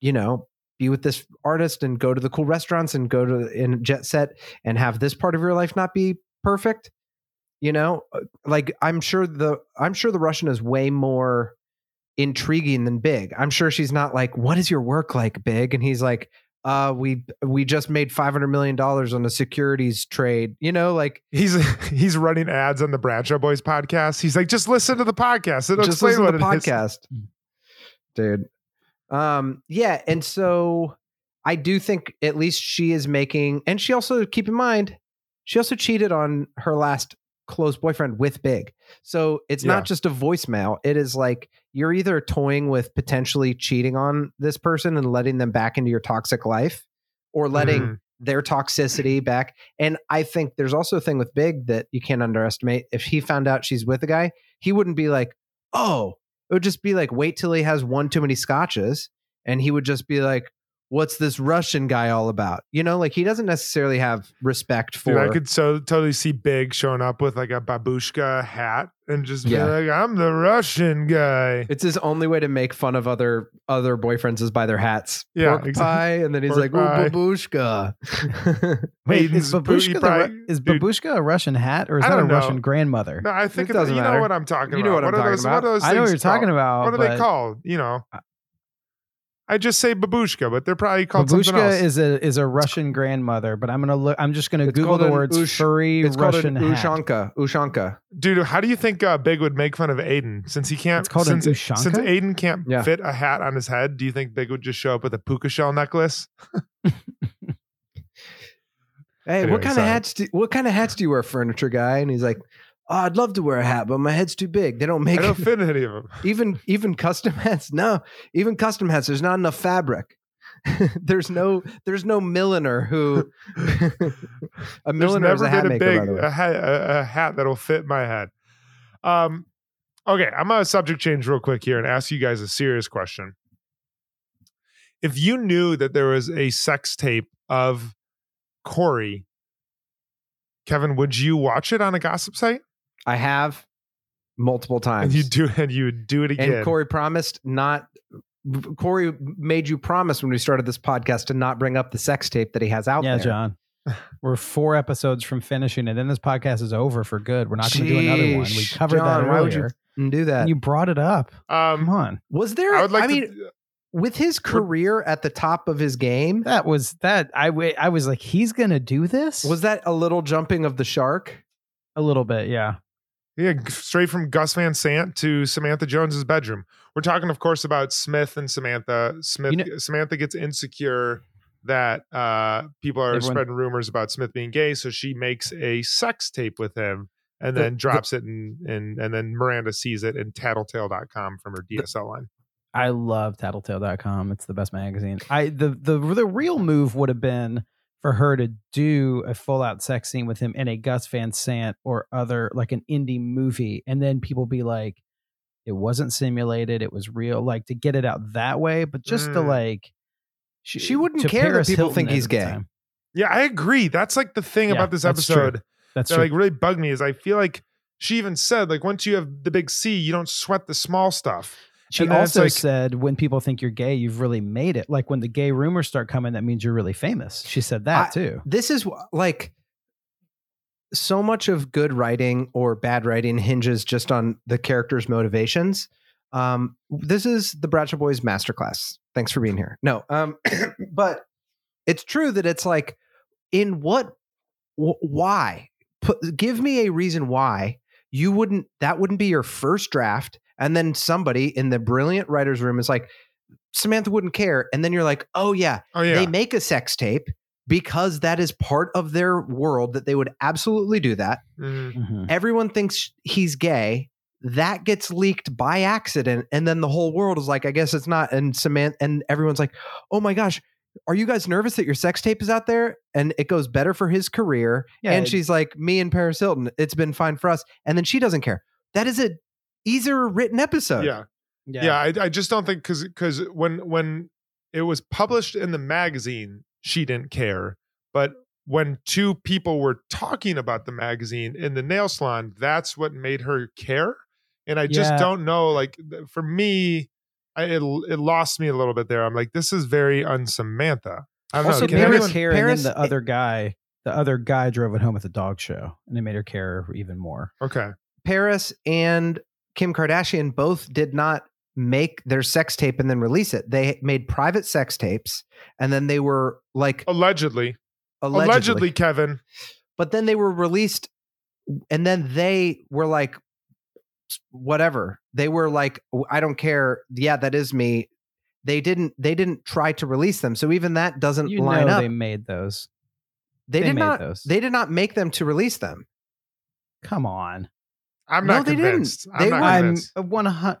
you know be with this artist and go to the cool restaurants and go to in jet set and have this part of your life not be perfect you know? Uh, like i'm sure the i'm sure the russian is way more intriguing than big. I'm sure she's not like what is your work like big? And he's like uh we we just made 500 million dollars on a securities trade you know like He's he's running ads on the Bradshaw Boys podcast. He's like, just listen to the podcast. It'll just explain listen to what the it is." podcast dude um yeah and so I do think at least she is making, and she also keep in mind, she also cheated on her last close boyfriend with Big. So it's Yeah. not just a voicemail. It is like you're either toying with potentially cheating on this person and letting them back into your toxic life, or letting Mhm. their toxicity back. And I think there's also a thing with Big that you can't underestimate. If he found out she's with a guy, he wouldn't be like, oh, it would just be like, wait till he has one too many scotches. And he would just be like, what's this Russian guy all about? You know, like he doesn't necessarily have respect for. Dude, I could so totally see Big showing up with like a babushka hat and just Yeah. be like, "I'm the Russian guy." it's his only way to make fun of other other boyfriends is by their hats. Yeah, Pork exactly. pie, and then he's Pork like, "Ooh, pie." babushka." Wait, is booty babushka, the, probably- Ru- is babushka a Russian hat or is that a know. Russian grandmother? No, I think It it's, doesn't you know what I'm talking You about. know what I'm talking those, about. What are those I know what you're talking about. What are they called? You know, I just say babushka, but they're probably called something Babushka else. is a is a Russian grandmother, but I'm gonna look. I'm just gonna It's Google the an words ush- furry it's Russian called an hat. ushanka. Ushanka. Dude, how do you think uh, Big would make fun of Aidan since he can't? It's called an since, ushanka? since Aidan can't Yeah. fit a hat on his head. Do you think Big would just show up with a puka shell necklace? Hey, Anyway, what kind sorry. of hats? Do, what kind of hats do you wear, furniture guy? And he's like, oh, I'd love to wear a hat, but my head's too big. They don't make. I don't fit any of them. even even custom hats. No, even custom hats. There's not enough fabric. there's no there's no milliner who a milliner is never a hat a maker. big by the way. a hat, a, a hat that'll fit my head. Um, okay, I'm gonna subject change real quick here and ask you guys a serious question. If you knew that there was a sex tape of Cory, Kevin, would you watch it on a gossip site? I have multiple times. And times. you do, and you do it again. And Cory promised not. Cory made you promise when we started this podcast to not bring up the sex tape that he has out Yeah, there. Yeah, Jon. We're four episodes from finishing it. Then this podcast is over for good. We're not going to do another one. We covered Jon, that why would you do that? And you brought it up. um, Come on. was there? I would like I to. mean, with his career at the top of his game, That was that. I wa- I was like, he's going to do this. was that a little jumping of the shark? a little bit? Yeah. Yeah, straight from Gus Van Sant to Samantha Jones's bedroom. We're talking, of course, about Smith and Samantha. Smith, You know- Samantha gets insecure that uh, people are Everyone- spreading rumors about Smith being gay, so she makes a sex tape with him and The- then the- drops it, and and and then Miranda sees it in Tattletale.com from her DSL line. I love tattletale.com. It's the best magazine. I the the the real move would have been for her to do a full out sex scene with him in a Gus Van Sant or other like an indie movie and then people be like it wasn't simulated, it was real like to get it out that way, but just to Mm. like She wouldn't to care that people Hilton think he's gay. time. Yeah, I agree. That's like the thing Yeah, about this that's true. episode That's that true. like really bugged me is I feel like she even said like once you have the big C, you don't sweat the small stuff. She also like- said when people think you're gay, you've really made it. Like when the gay rumors start coming, that means you're really famous. She said that I- too. This is like so much of good writing or bad writing hinges just on the character's motivations. Um, this is the Bradshaw Boys masterclass. Thanks for being here. No, um, but it's true that it's like, in what, wh- why? Put, give me a reason why you wouldn't. That wouldn't be your first draft, and then somebody in the brilliant writers' room is like, Samantha wouldn't care, and then you're like, oh yeah, Oh yeah. they make a sex tape because that is part of their world that they would absolutely do that. Mhm. Mhm. Everyone thinks he's gay. That gets leaked by accident, and then the whole world is like, I guess it's not. And Samantha and everyone's like, Oh my gosh, are you guys nervous that your sex tape is out there? And it goes better for his career. Yeah, and she's like, Me and Paris Hilton, it's been fine for us. And then she doesn't care. That is a easier written episode. Yeah. Yeah, I, I just don't think because because when when it was published in the magazine, she didn't care. But when two people were talking about the magazine in the nail salon, that's what made her care. And I just Yeah. don't know. Like for me, I, it it lost me a little bit there. I'm like, this is very unsamantha. I don't Also, know. It Can made her anyone- care, Paris- and the other guy, the other guy drove it home at the dog show, and it made her care even more. okay. Paris and Kim Kardashian both did not make their sex tape and then release it. They made private sex tapes and then they were like Allegedly. allegedly, allegedly, Kevin. but then they were released and then they were like whatever. They were like I don't care. Yeah, that is me. they didn't they didn't try to release them. So even that doesn't You line know up. they made those. They, they did made not those. they did not make them to release them. Come on. I'm No, not they didn't. convinced. I'm They not were- I'm convinced. one hundred.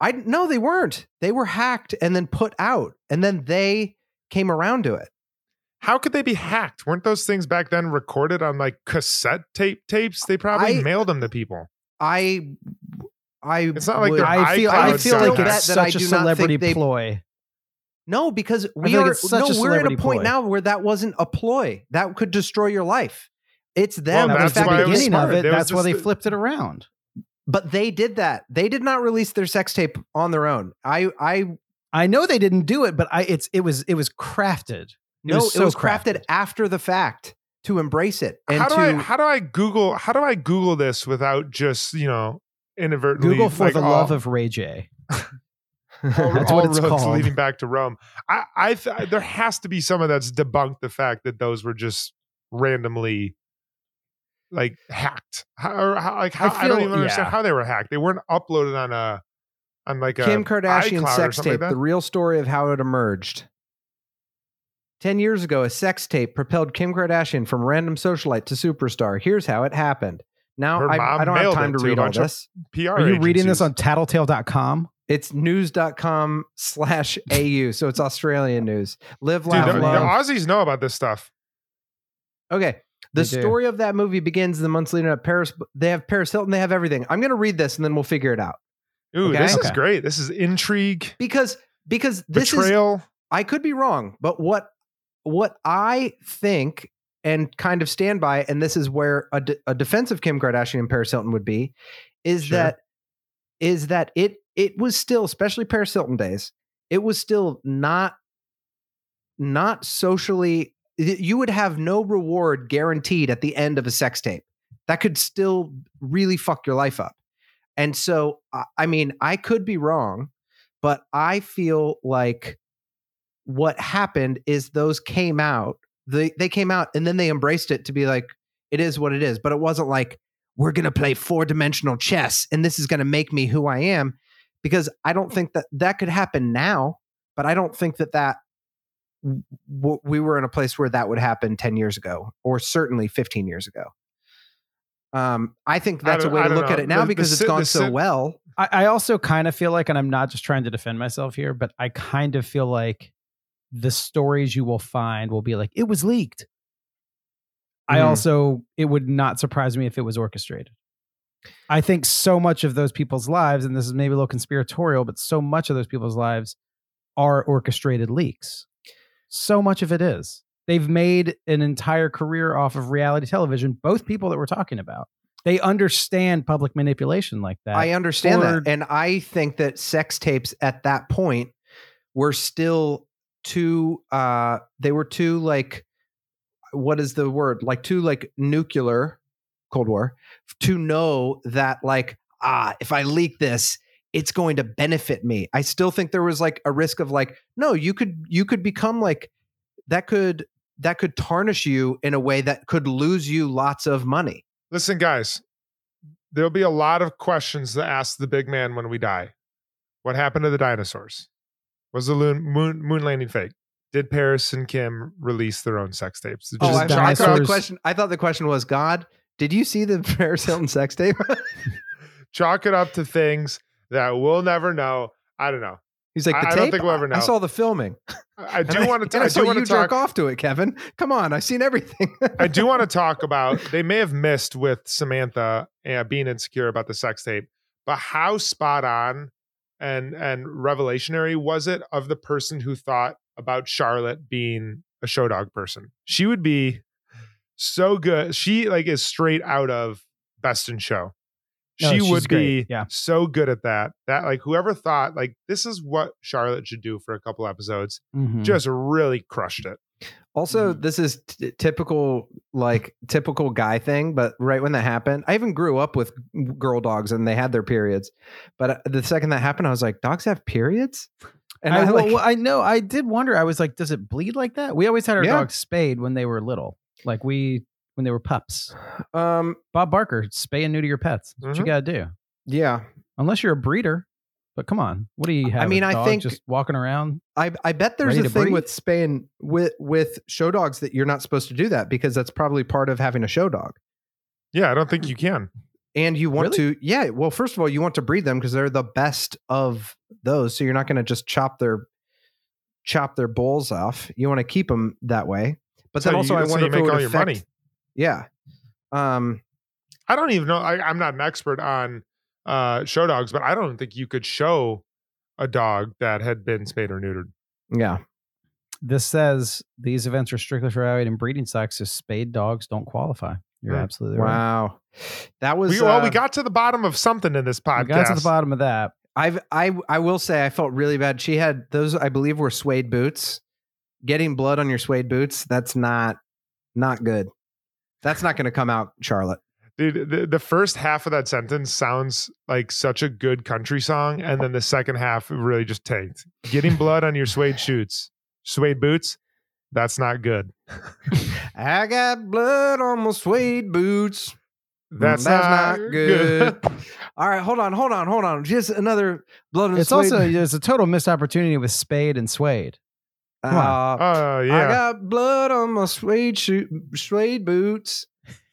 I no, they weren't. They were hacked and then put out, and then they came around to it. How could they be hacked? Weren't those things back then recorded on like cassette tape tapes? They probably I- mailed them to people. I, I. It's not like would- I feel. I feel like it's that I such a do not think celebrity they- ploy. no, because we feel like are such no, a we're at a point ploy. now where that wasn't a ploy that could destroy your life. It's them. Well, the that's fact why that it was beginning of it. There That's why they flipped it around. but they did that. They did not release their sex tape on their own. I, I I know they didn't do it, but I it's it was it was crafted. It no, was so it was crafted, after the fact to embrace it and how do to I how do I Google how do I Google this without just you know inadvertently Google for like, the all- love of Ray J. all, That's all what it's roads called. leading back to Rome. I I th- there has to be someone that's debunked the fact that those were just randomly like hacked. How, or how, like how, I, feel- don't even understand how they were hacked. They weren't uploaded on a on like a Kim Kardashian sex tape, like the real story of how it emerged. 10 years ago, a sex tape propelled Kim Kardashian from random socialite to superstar. Here's how it happened. Now, I, I don't have time to to read all this. PR. Are you reading this agencies. on tattletale.com? It's news.com slash AU. So it's Australian news. Live, Dude, laugh, the, the love. Aussies know about this stuff. Okay. The They do. story of that movie begins the months leading up. Paris, they have Paris Hilton, they have everything. I'm going to read this and then we'll figure it out. Ooh, Okay. this is Okay. great. This is intrigue, Because, because this is betrayal. I could be wrong, but what what I think and kind of stand by, and this is where a, de- a defense of Kim Kardashian and Paris Hilton would be, is Sure. that is that it it was still, especially Paris Hilton days, it was still not not socially. You would have no reward guaranteed at the end of a sex tape. That could still really fuck your life up. And so, I- mean, I could be wrong, but I feel like what happened is those came out. They they came out and then they embraced it to be like it is what it is. But it wasn't like we're gonna play four dimensional chess and this is gonna make me who I am. Because I don't hmm. think that that could happen now. But I don't think that that w- we were in a place where that would happen ten years ago, or certainly fifteen years ago. Um, I think that's a way to don't look at it now The- the because it's si- gone the so si- well. I, I also kind of feel like, and I'm not just trying to defend myself here, but I kind of feel like the stories you will find will be like, it was leaked. I Mhm. also, it would not surprise me if it was orchestrated. I think so much of those people's lives, and this is maybe a little conspiratorial, but so much of those people's lives are orchestrated leaks. So much of it is. They've made an entire career off of reality television, both people that we're talking about. They understand public manipulation like that. I understand or- that. And I think that sex tapes at that point were still too uh they were too like what is the word? Like too like nuclear Cold War to know that like ah if I leak this it's going to benefit me. I still think there was like a risk of like no you could you could become like that could that could tarnish you in a way that could lose you lots of money. Listen, guys, there'll be a lot of questions to ask the big man when we die. What happened to the dinosaurs? Was the moon, moon, moon landing fake? Did Paris and Kim release their own sex tapes? Oh, Just I, I thought the question. I thought the question was, God, did you see the Paris Hilton sex tape? chalk it up to things that we'll never know. I don't know. He's like, I- the I don't think we'll ever know. I saw the filming. I I do want to. I do want you to talk. jerk off to it, Kevin. Come on, I've seen everything. I do want to talk about. They may have missed with Samantha uh, being insecure about the sex tape, but how spot on and and revelationary was it of the person who thought about Charlotte being a show dog person? She would be so good. She like is straight out of Best in Show. No, she she's would be yeah. so good at that. That like whoever thought like this is what Charlotte should do for a couple episodes, Mhm. just really crushed it. Also, Mm-hmm. this is t- typical, like typical guy thing. But right when that happened, I even grew up with girl dogs, and they had their periods. But uh, the second that happened, I was like, dogs have periods, and I, I, well, like, well, I know. I did wonder. I was like, does it bleed like that? We always had our Yeah. dogs spayed when they were little, like we when they were pups. um, Bob Barker, spay and neuter your pets. That's what you Mhm. got to do. yeah, Unless you're a breeder. But come on, what do you have? I mean, a I dog think- just walking around. I, I bet there's a thing breed? with Spain with with show dogs that you're not supposed to do that because that's probably part of having a show dog. Yeah, I don't think you can. And you want Really? to, yeah. Well, first of all, you want to breed them because they're the best of those. So you're not going to just chop their chop their bowls off. You want to keep them that way. But That's then also, you- I that's how wonder you if it make would all your affect- money. Yeah. Um. I don't even know. I, I'm not an expert on uh, show dogs, but I don't think you could show a dog that had been spayed or neutered. Yeah. This says these events are strictly for evaluating breeding stocks, so spayed dogs don't qualify. You're Hmm. absolutely right. Wow. That was We, well, we uh, got to the bottom of something in this We podcast. got to the bottom of that. I've I I will say I felt really bad. She had those I believe were suede boots. Getting blood on your suede boots, that's not not good. That's not going to come out, Charlotte. Dude, the, the first half of that sentence sounds like such a good country song, and then the second half really just tanked. Getting blood on your suede shoots, suede boots, that's not good. I got blood on my suede boots. That's, That's not, not good. good. All right, hold on, hold on, hold on. Just another blood on It's suede. also there's a total missed opportunity with spade and suede. Come on. Uh, Oh I got blood on my suede shoe, suede boots.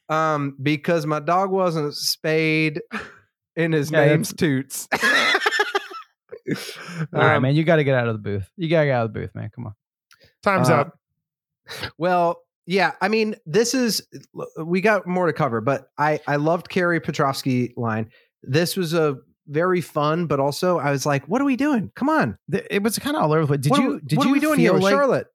Um, because my dog wasn't spayed and his Yeah, name's Toots. All right, Um, man, you got to get out of the booth. You got to get out of the booth, man. Come on. time's Uh, up. Well, yeah, I mean, this is we got more to cover, but I I loved Carrie Petrovsky line. This was a very fun, but also I was like, what are we doing? Come on. It was kind of all over the place. Did what you? Did what you are we doing feel here like, Charlotte?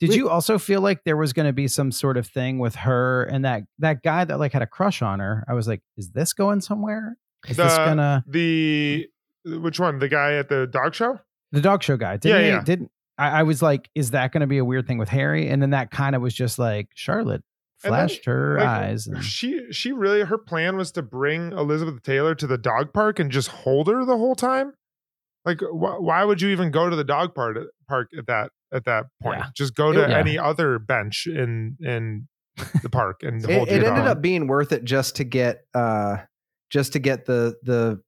Did We- you also feel like there was going to be some sort of thing with her and that that guy that like had a crush on her? I was like, is this going somewhere? Is this gonna The which one? The guy at the dog show? the dog show guy? Didn't Yeah, he- yeah. Didn't I, I was like, is that going to be a weird thing with Harry? And then that kind of was just like Charlotte And then, flashed her like, eyes. And, She she really her plan was to bring Elizabeth Taylor to the dog park and just hold her the whole time. Like, wh- why would you even go to the dog park park at that at that point? Yeah. Just go to Yeah. any other bench in in the park and It, hold it your ended up being worth it just to get uh just to get the the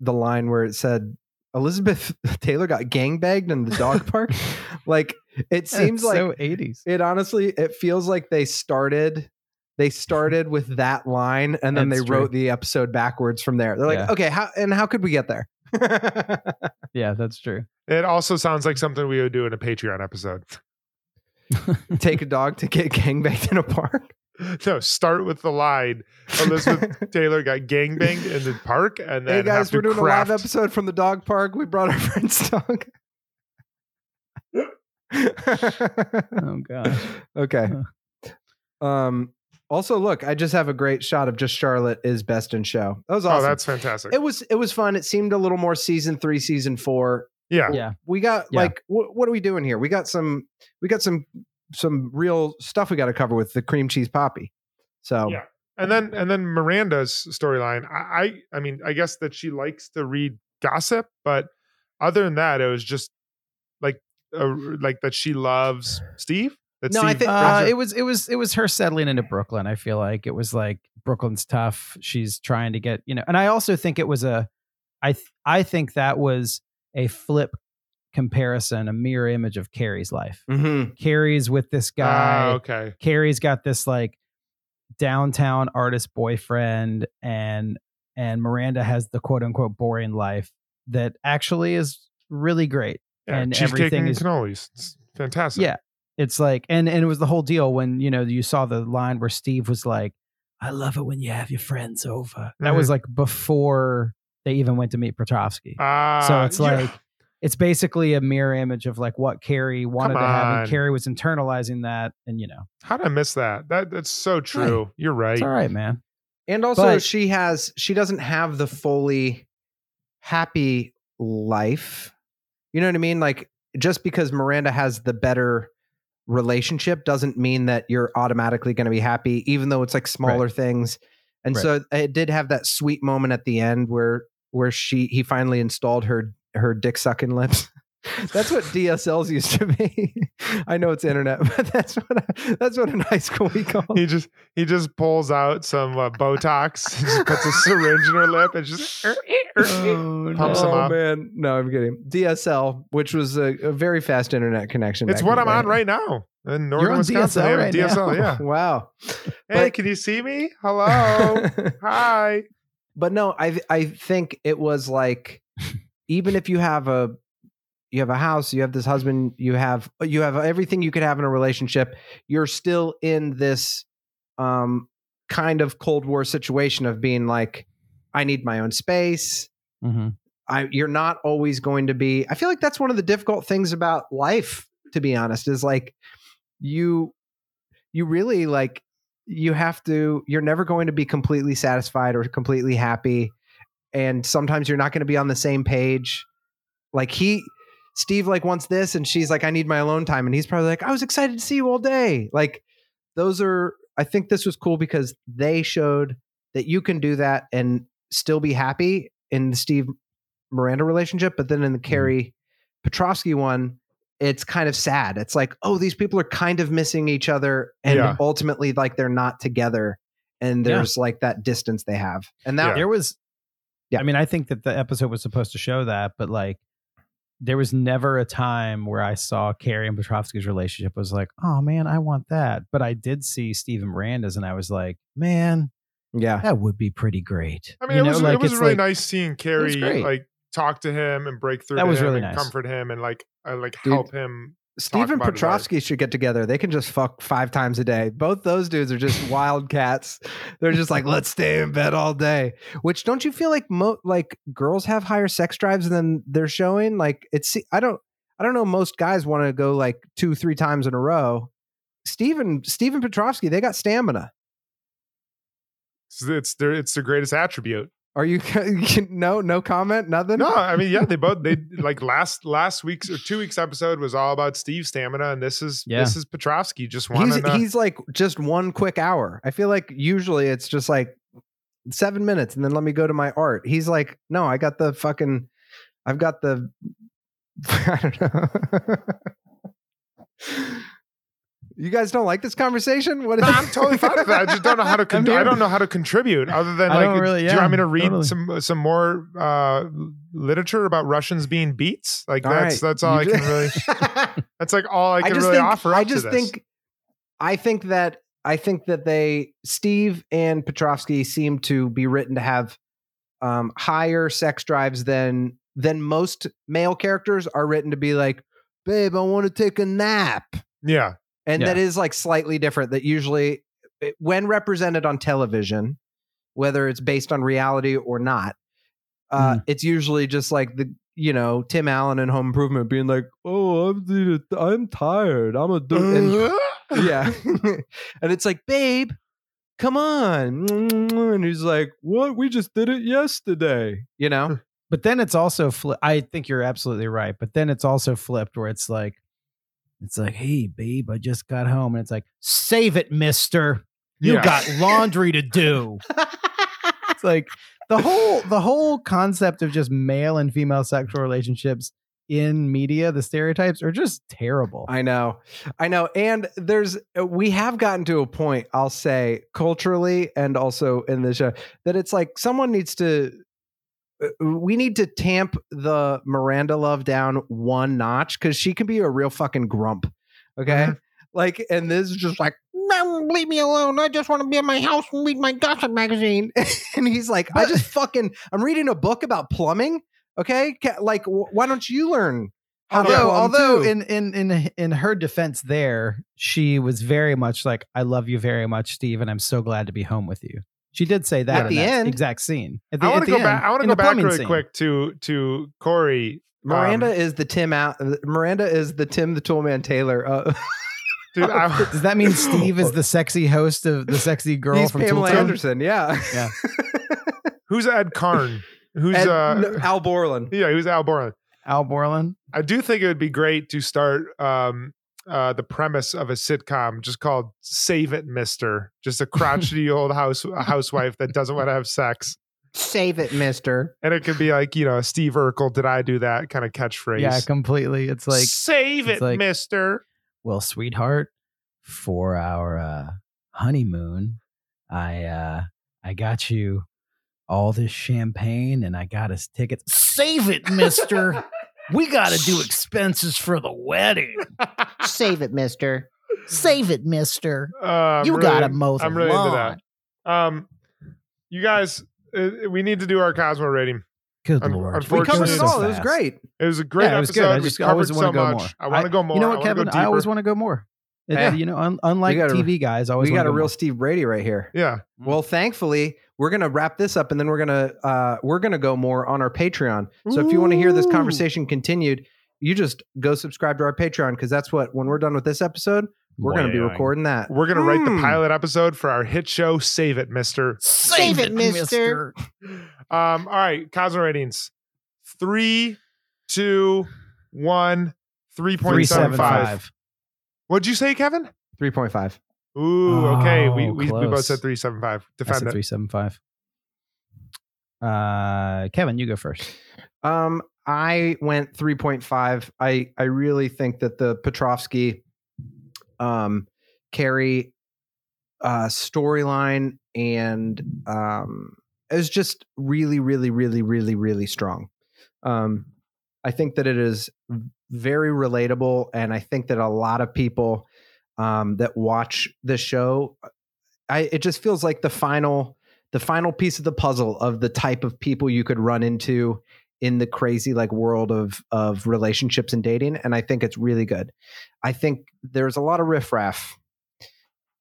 the line where it said Elizabeth Taylor got gangbagged in the dog park. like it seems It's like so 80s. it honestly it feels like they started they started with that line and then That's they true. wrote the episode backwards from there. They're like, Yeah. okay, how and how could we get there? Yeah, that's true. It also sounds like something we would do in a Patreon episode. Take a dog to get gangbanged in a park. No, start with the line Elizabeth Taylor got gangbanged in the park, and then hey guys, have to we're doing craft. a live episode from the dog park. We brought our friend's dog. Oh gosh. okay. Um. Also, look, I just have a great shot of just Charlotte is best in show. That was Oh, that's fantastic. it was it was fun. It seemed a little more season three, season four. yeah. Yeah. We got Yeah. like wh- what are we doing here? We got some we got some some real stuff we got to cover with the cream cheese poppy. So Yeah. And then and then Miranda's storyline. I, I I mean, I guess that she likes to read gossip, but other than that, it was just like uh, like that she loves Steve. That No, I think- Uh, it was it was it was her settling into Brooklyn. I feel like it was like Brooklyn's tough. She's trying to get you know, and I also think it was a, I th- I think that was a flip comparison, a mirror image of Carrie's life. Mhm. Carrie's with this guy. Ah, okay. Carrie's got this like downtown artist boyfriend, and and Miranda has the quote unquote boring life that actually is really great. Yeah, and cheesecake everything and is cannolis. It's fantastic. yeah it's like and and it was the whole deal when you know you saw the line where steve was like i love it when you have your friends over that was Mhm. like before they even went to meet petrovsky Ah, so it's yeah. like it's basically a mirror image of like what carrie wanted to have and carrie was internalizing that and you know How did I miss that? That that's so true. You're right. it's all right man And also, But- she has she doesn't have the fully happy life. You know what I mean? Like just because Miranda has the better relationship doesn't mean that you're automatically going to be happy, even though it's like smaller things. And Right. so it did have that sweet moment at the end where where she he finally installed her her dick sucking lips. That's what DSLs used to be. I know it's internet, but that's what I, that's what in high school we called. He just he just pulls out some uh, Botox, just puts a syringe in her lip, and just Oh, Pumps no, them up. man. No, I'm kidding. DSL, which was a, a very fast internet connection. it's what I'm the on right now in northern You're on Wisconsin. DSL right DSL, now. yeah. Wow. Hey, But- can you see me? Hello, hi. but no, I I think it was like even if you have a you have a house, you have this husband, you have you have everything you could have in a relationship, you're still in this um kind of Cold War situation of being like, I need my own space. Mhm. I you're not always going to be I feel like that's one of the difficult things about life, to be honest, is like you you really like you have to you're never going to be completely satisfied or completely happy and sometimes you're not going to be on the same page like he steve like wants this and she's like i need my alone time and he's probably like i was excited to see you all day like those are i think this was cool because they showed that you can do that and still be happy in the steve miranda relationship but then in the mm-hmm. carrie petrovsky one it's kind of sad it's like oh these people are kind of missing each other and Yeah. ultimately like they're not together and Yeah. there's like that distance they have and that Yeah. There was, Yeah. I mean, I think that the episode was supposed to show that, but like, there was never a time where I saw Carrie and Petrovsky's relationship was like, oh man, I want that. But I did see Stephen Miranda's, and I was like, man, yeah that would be pretty great. I mean, You it know, was like, it was it's really like- nice seeing Carrie like talk to him and break through. That to was him really and nice. Comfort him and like uh, like Dude, help him. Steve and about his life. Petrovsky should get together. They can just fuck five times a day. Both those dudes are just wild cats. They're just like, let's stay in bed all day. Which don't you feel like mo- like girls have higher sex drives than they're showing? Like it's I don't I don't know. Most guys want to go like two three times in a row. Steven Steven Petrovsky, they got stamina. It's it's, their, it's the greatest attribute. Are you no no comment nothing? No, I mean, yeah, they both they like last last week's or two weeks episode was all about Steve's stamina, and this is Yeah. this is Petrovsky just he's wanting he's like just one quick hour. I feel like usually it's just like seven minutes and then let me go to my art. He's like, no, I got the fucking, I've got the, I don't know. You guys don't like this conversation? What? No, I'm totally fine with that. I just don't know how to. Con- I'm I don't know how to contribute other than I like. don't really- do you want me to read totally. some some more uh, literature about Russians being beats? Like All that's right. that's all You I can really. That's like all I I can just really think, offer. I up to just this. think, I think that I think that they Steve and Petrovsky seem to be written to have um, higher sex drives than than most male characters are written to be like, babe, I want to take a nap, Yeah, and Yeah. that is like slightly different. That usually, when represented on television, whether it's based on reality or not, uh, Mm. it's usually just like the you know Tim Allen and Home Improvement being like, "Oh, I'm I'm tired. I'm a do-" and, yeah, and it's like, babe, come on, and he's like, "What? We just did it yesterday." You know? But then it's also flip. I think you're absolutely right. But then it's also flipped where it's like, it's like, hey, babe, I just got home, and it's like, save it, Mister. You Yeah. got laundry to do. it's like the whole the whole concept of just male and female sexual relationships in media, the stereotypes are just terrible. I know, I know, and there's uh, we have gotten to a point, I'll say, culturally and also in the show that it's like someone needs to. We need to tamp the Miranda love down one notch because she can be a real fucking grump. Okay. Mm-hmm. Like, and this is just like, "No, leave me alone. I just want to be in my house and read my gossip magazine. and he's like, I just fucking, I'm reading a book about plumbing. Okay. Like, wh- why don't you learn? how to although although too? in in in in her defense there she was very much like i love you very much steve and i'm so glad to be home with you she did say that At in the that end. exact scene at the, I want at to the go back. I want to in go back really scene. quick to to Cory. Miranda Um, is the Tim out. Miranda is the Tim the Toolman Taylor. Uh, dude, I, does that mean steve is the sexy host of the sexy girl he's from Pamela Tooltown? Anderson. Yeah. Yeah. who's Ed Karn? Who's And uh? no, Al Borland. yeah, who's Al Borland? al borland I do think it would be great to start um, uh, the premise of a sitcom just called "Save It, Mister." Just a crotchety old house housewife that doesn't want to have sex, Save it, Mister. and it could be like you know Steve Urkel, did I do that kind of catchphrase? Yeah, completely. It's like, save it's it, like- Mister. well, sweetheart, for our uh, honeymoon, I uh, I got you all this champagne and I got us tickets. Save it, mister. we got to do expenses for the wedding. Save it, Mister. Save it, mister. Uh, You really- gotta mow the I'm really into that. Um, you guys, uh, we need to do our Cosmo rating. Good Un- lord, We unfortunately, covered it so all. It was great. It was a great yeah, it was episode. good. I just covered always so want to go much. more. I want to go more. You know what, wanna Kevin? I always want to go more. It- Yeah. You know, un- unlike We got a- TV guys, always We got a real more. Steve Brady right here. Yeah. Well, thankfully, we're gonna wrap this up, and then we're gonna uh, we're gonna go more on our Patreon. So if you want to hear this conversation continued, you just go subscribe to our Patreon because that's what when we're done with this episode, we're gonna be recording that. We're gonna write the Hmm. pilot episode for our hit show. Save it, Mister. Save it, mister. Um, all right, Cosmo ratings. Three, two, one, three point seven five. What'd you say, Kevin? Three point five. Ooh, okay. We Oh, we, we both said three seven five. I Defend said it. three seven five. Uh, Kevin, you go first. Um, I went 3.5. I I really think that the Petrovsky um Carrie uh storyline and um is just really, really, really, really, really strong. Um I think that it is very relatable and I think that a lot of people um that watch the show I it just feels like the final the final piece of the puzzle of the type of people you could run into in the crazy like world of of relationships and dating and i think it's really good. I think there's a lot of riffraff.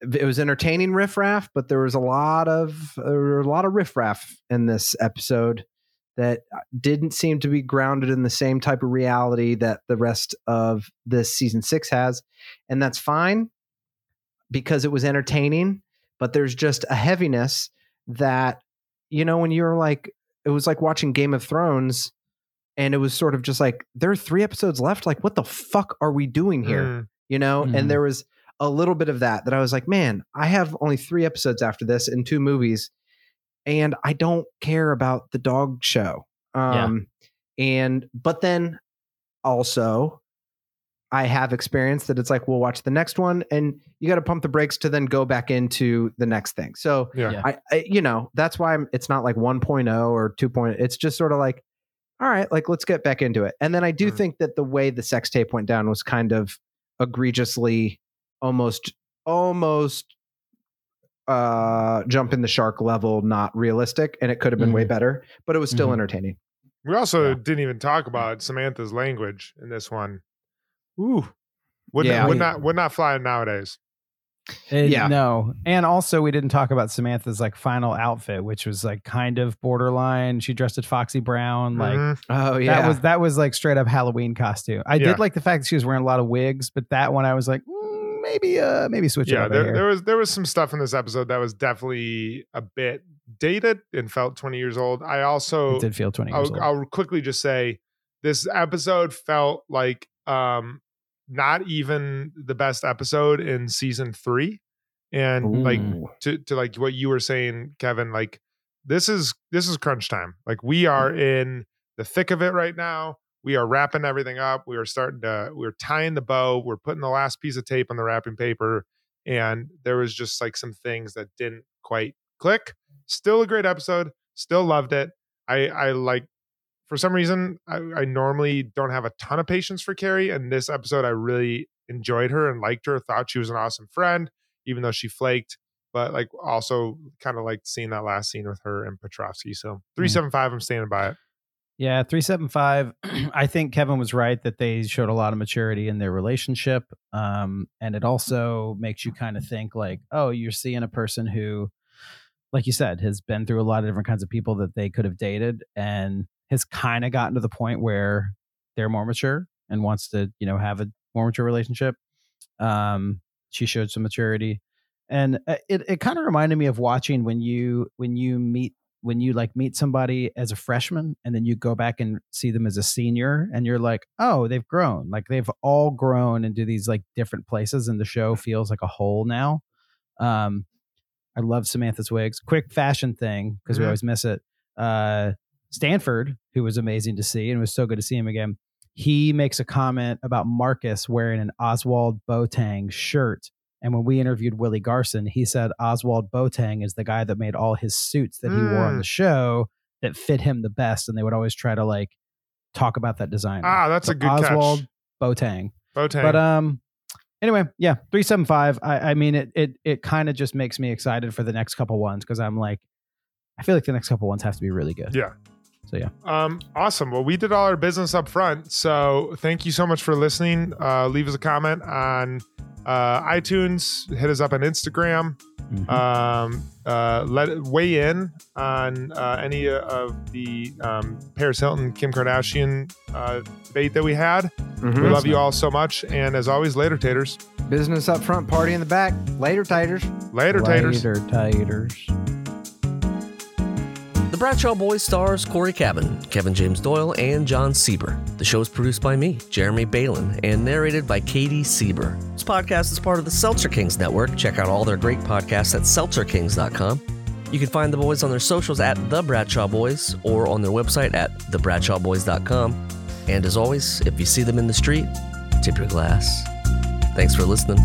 It was entertaining riffraff but there was a lot of a lot of riffraff in this episode that uh, didn't seem to be grounded in the same type of reality that the rest of this season six has and that's fine because it was entertaining but there's just a heaviness that you know when you're like it was like watching Game of Thrones and it was sort of just like there are 3 episodes left like what the fuck are we doing here Mm. you know Mhm. and there was a little bit of that that I was like man I have only 3 episodes after this and two movies and I don't care about the dog show um and but then also I have experience that it's like we'll watch the next one and you got to pump the brakes to then go back into the next thing. So Yeah. Yeah. I, I you know, that's why I'm, it's not like 1.0 or 2.0. It's just sort of like all right, like let's get back into it. And then I do Mhm. think that the way the sex tape went down was kind of egregiously almost almost uh jump in the shark level not realistic and it could have been way better but it was still Mhm. entertaining We also Yeah. didn't even talk about Samantha's language in this one. Ooh. Would, Yeah. would not would not fly nowadays. It- Yeah. No. And also we didn't talk about Samantha's like final outfit, which was like kind of borderline. She dressed as Foxy Brown. Like Mhm. oh yeah that was that was like straight up Halloween costume. I Yeah. did like the fact that she was wearing a lot of wigs, but that one I was like, mm, maybe uh maybe switch it yeah, up there, there was there was some stuff in this episode that was definitely a bit dated and felt 20 years old. I also it did feel 20 years I'll, old. I'll quickly just say this episode felt like um not even the best episode in season three and like to to like what you were saying kevin like this is this is crunch time. Like we are mm-hmm. in the thick of it right now. We are wrapping everything up. We are starting to we're tying the bow. We're putting the last piece of tape on the wrapping paper and there was just like some things that didn't quite click. Still a great episode. Still loved it. I i like for some reason I, I normally don't have a ton of patience for carrie and this episode i really enjoyed her and liked her thought she was an awesome friend even though she flaked but like also kind of liked seeing that last scene with her and petrovsky so 375 i'm standing by it Yeah, 375. I think Kevin was right that they showed a lot of maturity in their relationship. Um, and it also makes you kind of think like, oh, you're seeing a person who, like you said, has been through a lot of different kinds of people that they could have dated and has kind of gotten to the point where they're more mature and wants to, you know, have a more mature relationship. Um, she showed some maturity. And uh, it, it kind of reminded me of watching when you when you meet when you like meet somebody as a freshman and then you go back and see them as a senior and you're like oh they've grown like they've all grown into these like different places and the show feels like a whole now um i love samantha's wigs quick fashion thing because we Mhm. always miss it uh, Stanford, who was amazing to see and it was so good to see him again. He makes a comment about Marcus wearing an Ozwald Boateng shirt. And when we interviewed Willie Garson, he said Ozwald Boateng is the guy that made all his suits that he wore on Mm. the show that fit him the best. And they would always try to like talk about that designer. Ah, that's So a good catch. Ozwald catch. Boateng. Boateng. But um anyway, yeah, 375. I I mean it it it kind of just makes me excited for the next couple ones because I'm like I feel like the next couple ones have to be really good. yeah. So yeah. Um, awesome. Well, we did all our business up front. So thank you so much for listening. Uh, leave us a comment on uh, iTunes. Hit us up on Instagram. Mhm. Um, uh, let weigh in on uh, any of the um, Paris Hilton, Kim Kardashian uh, debate that we had. Mhm. We love you all so much. And as always, later taters. Business up front, party in the back. Later, taters. Later taters. Later, taters. The Bradshaw Boys stars Cory Cavin, Kevin James Doyle, and Jon Sieber. The show is produced by me, Jeremy Balon, and narrated by Katie Sieber. This podcast is part of the Seltzer Kings Network. Check out all their great podcasts at seltzerkings.com. You can find the boys on their socials at The Bradshaw Boys or on their website at thebradshawboys.com. And as always, if you see them in the street, tip your glass. Thanks for listening.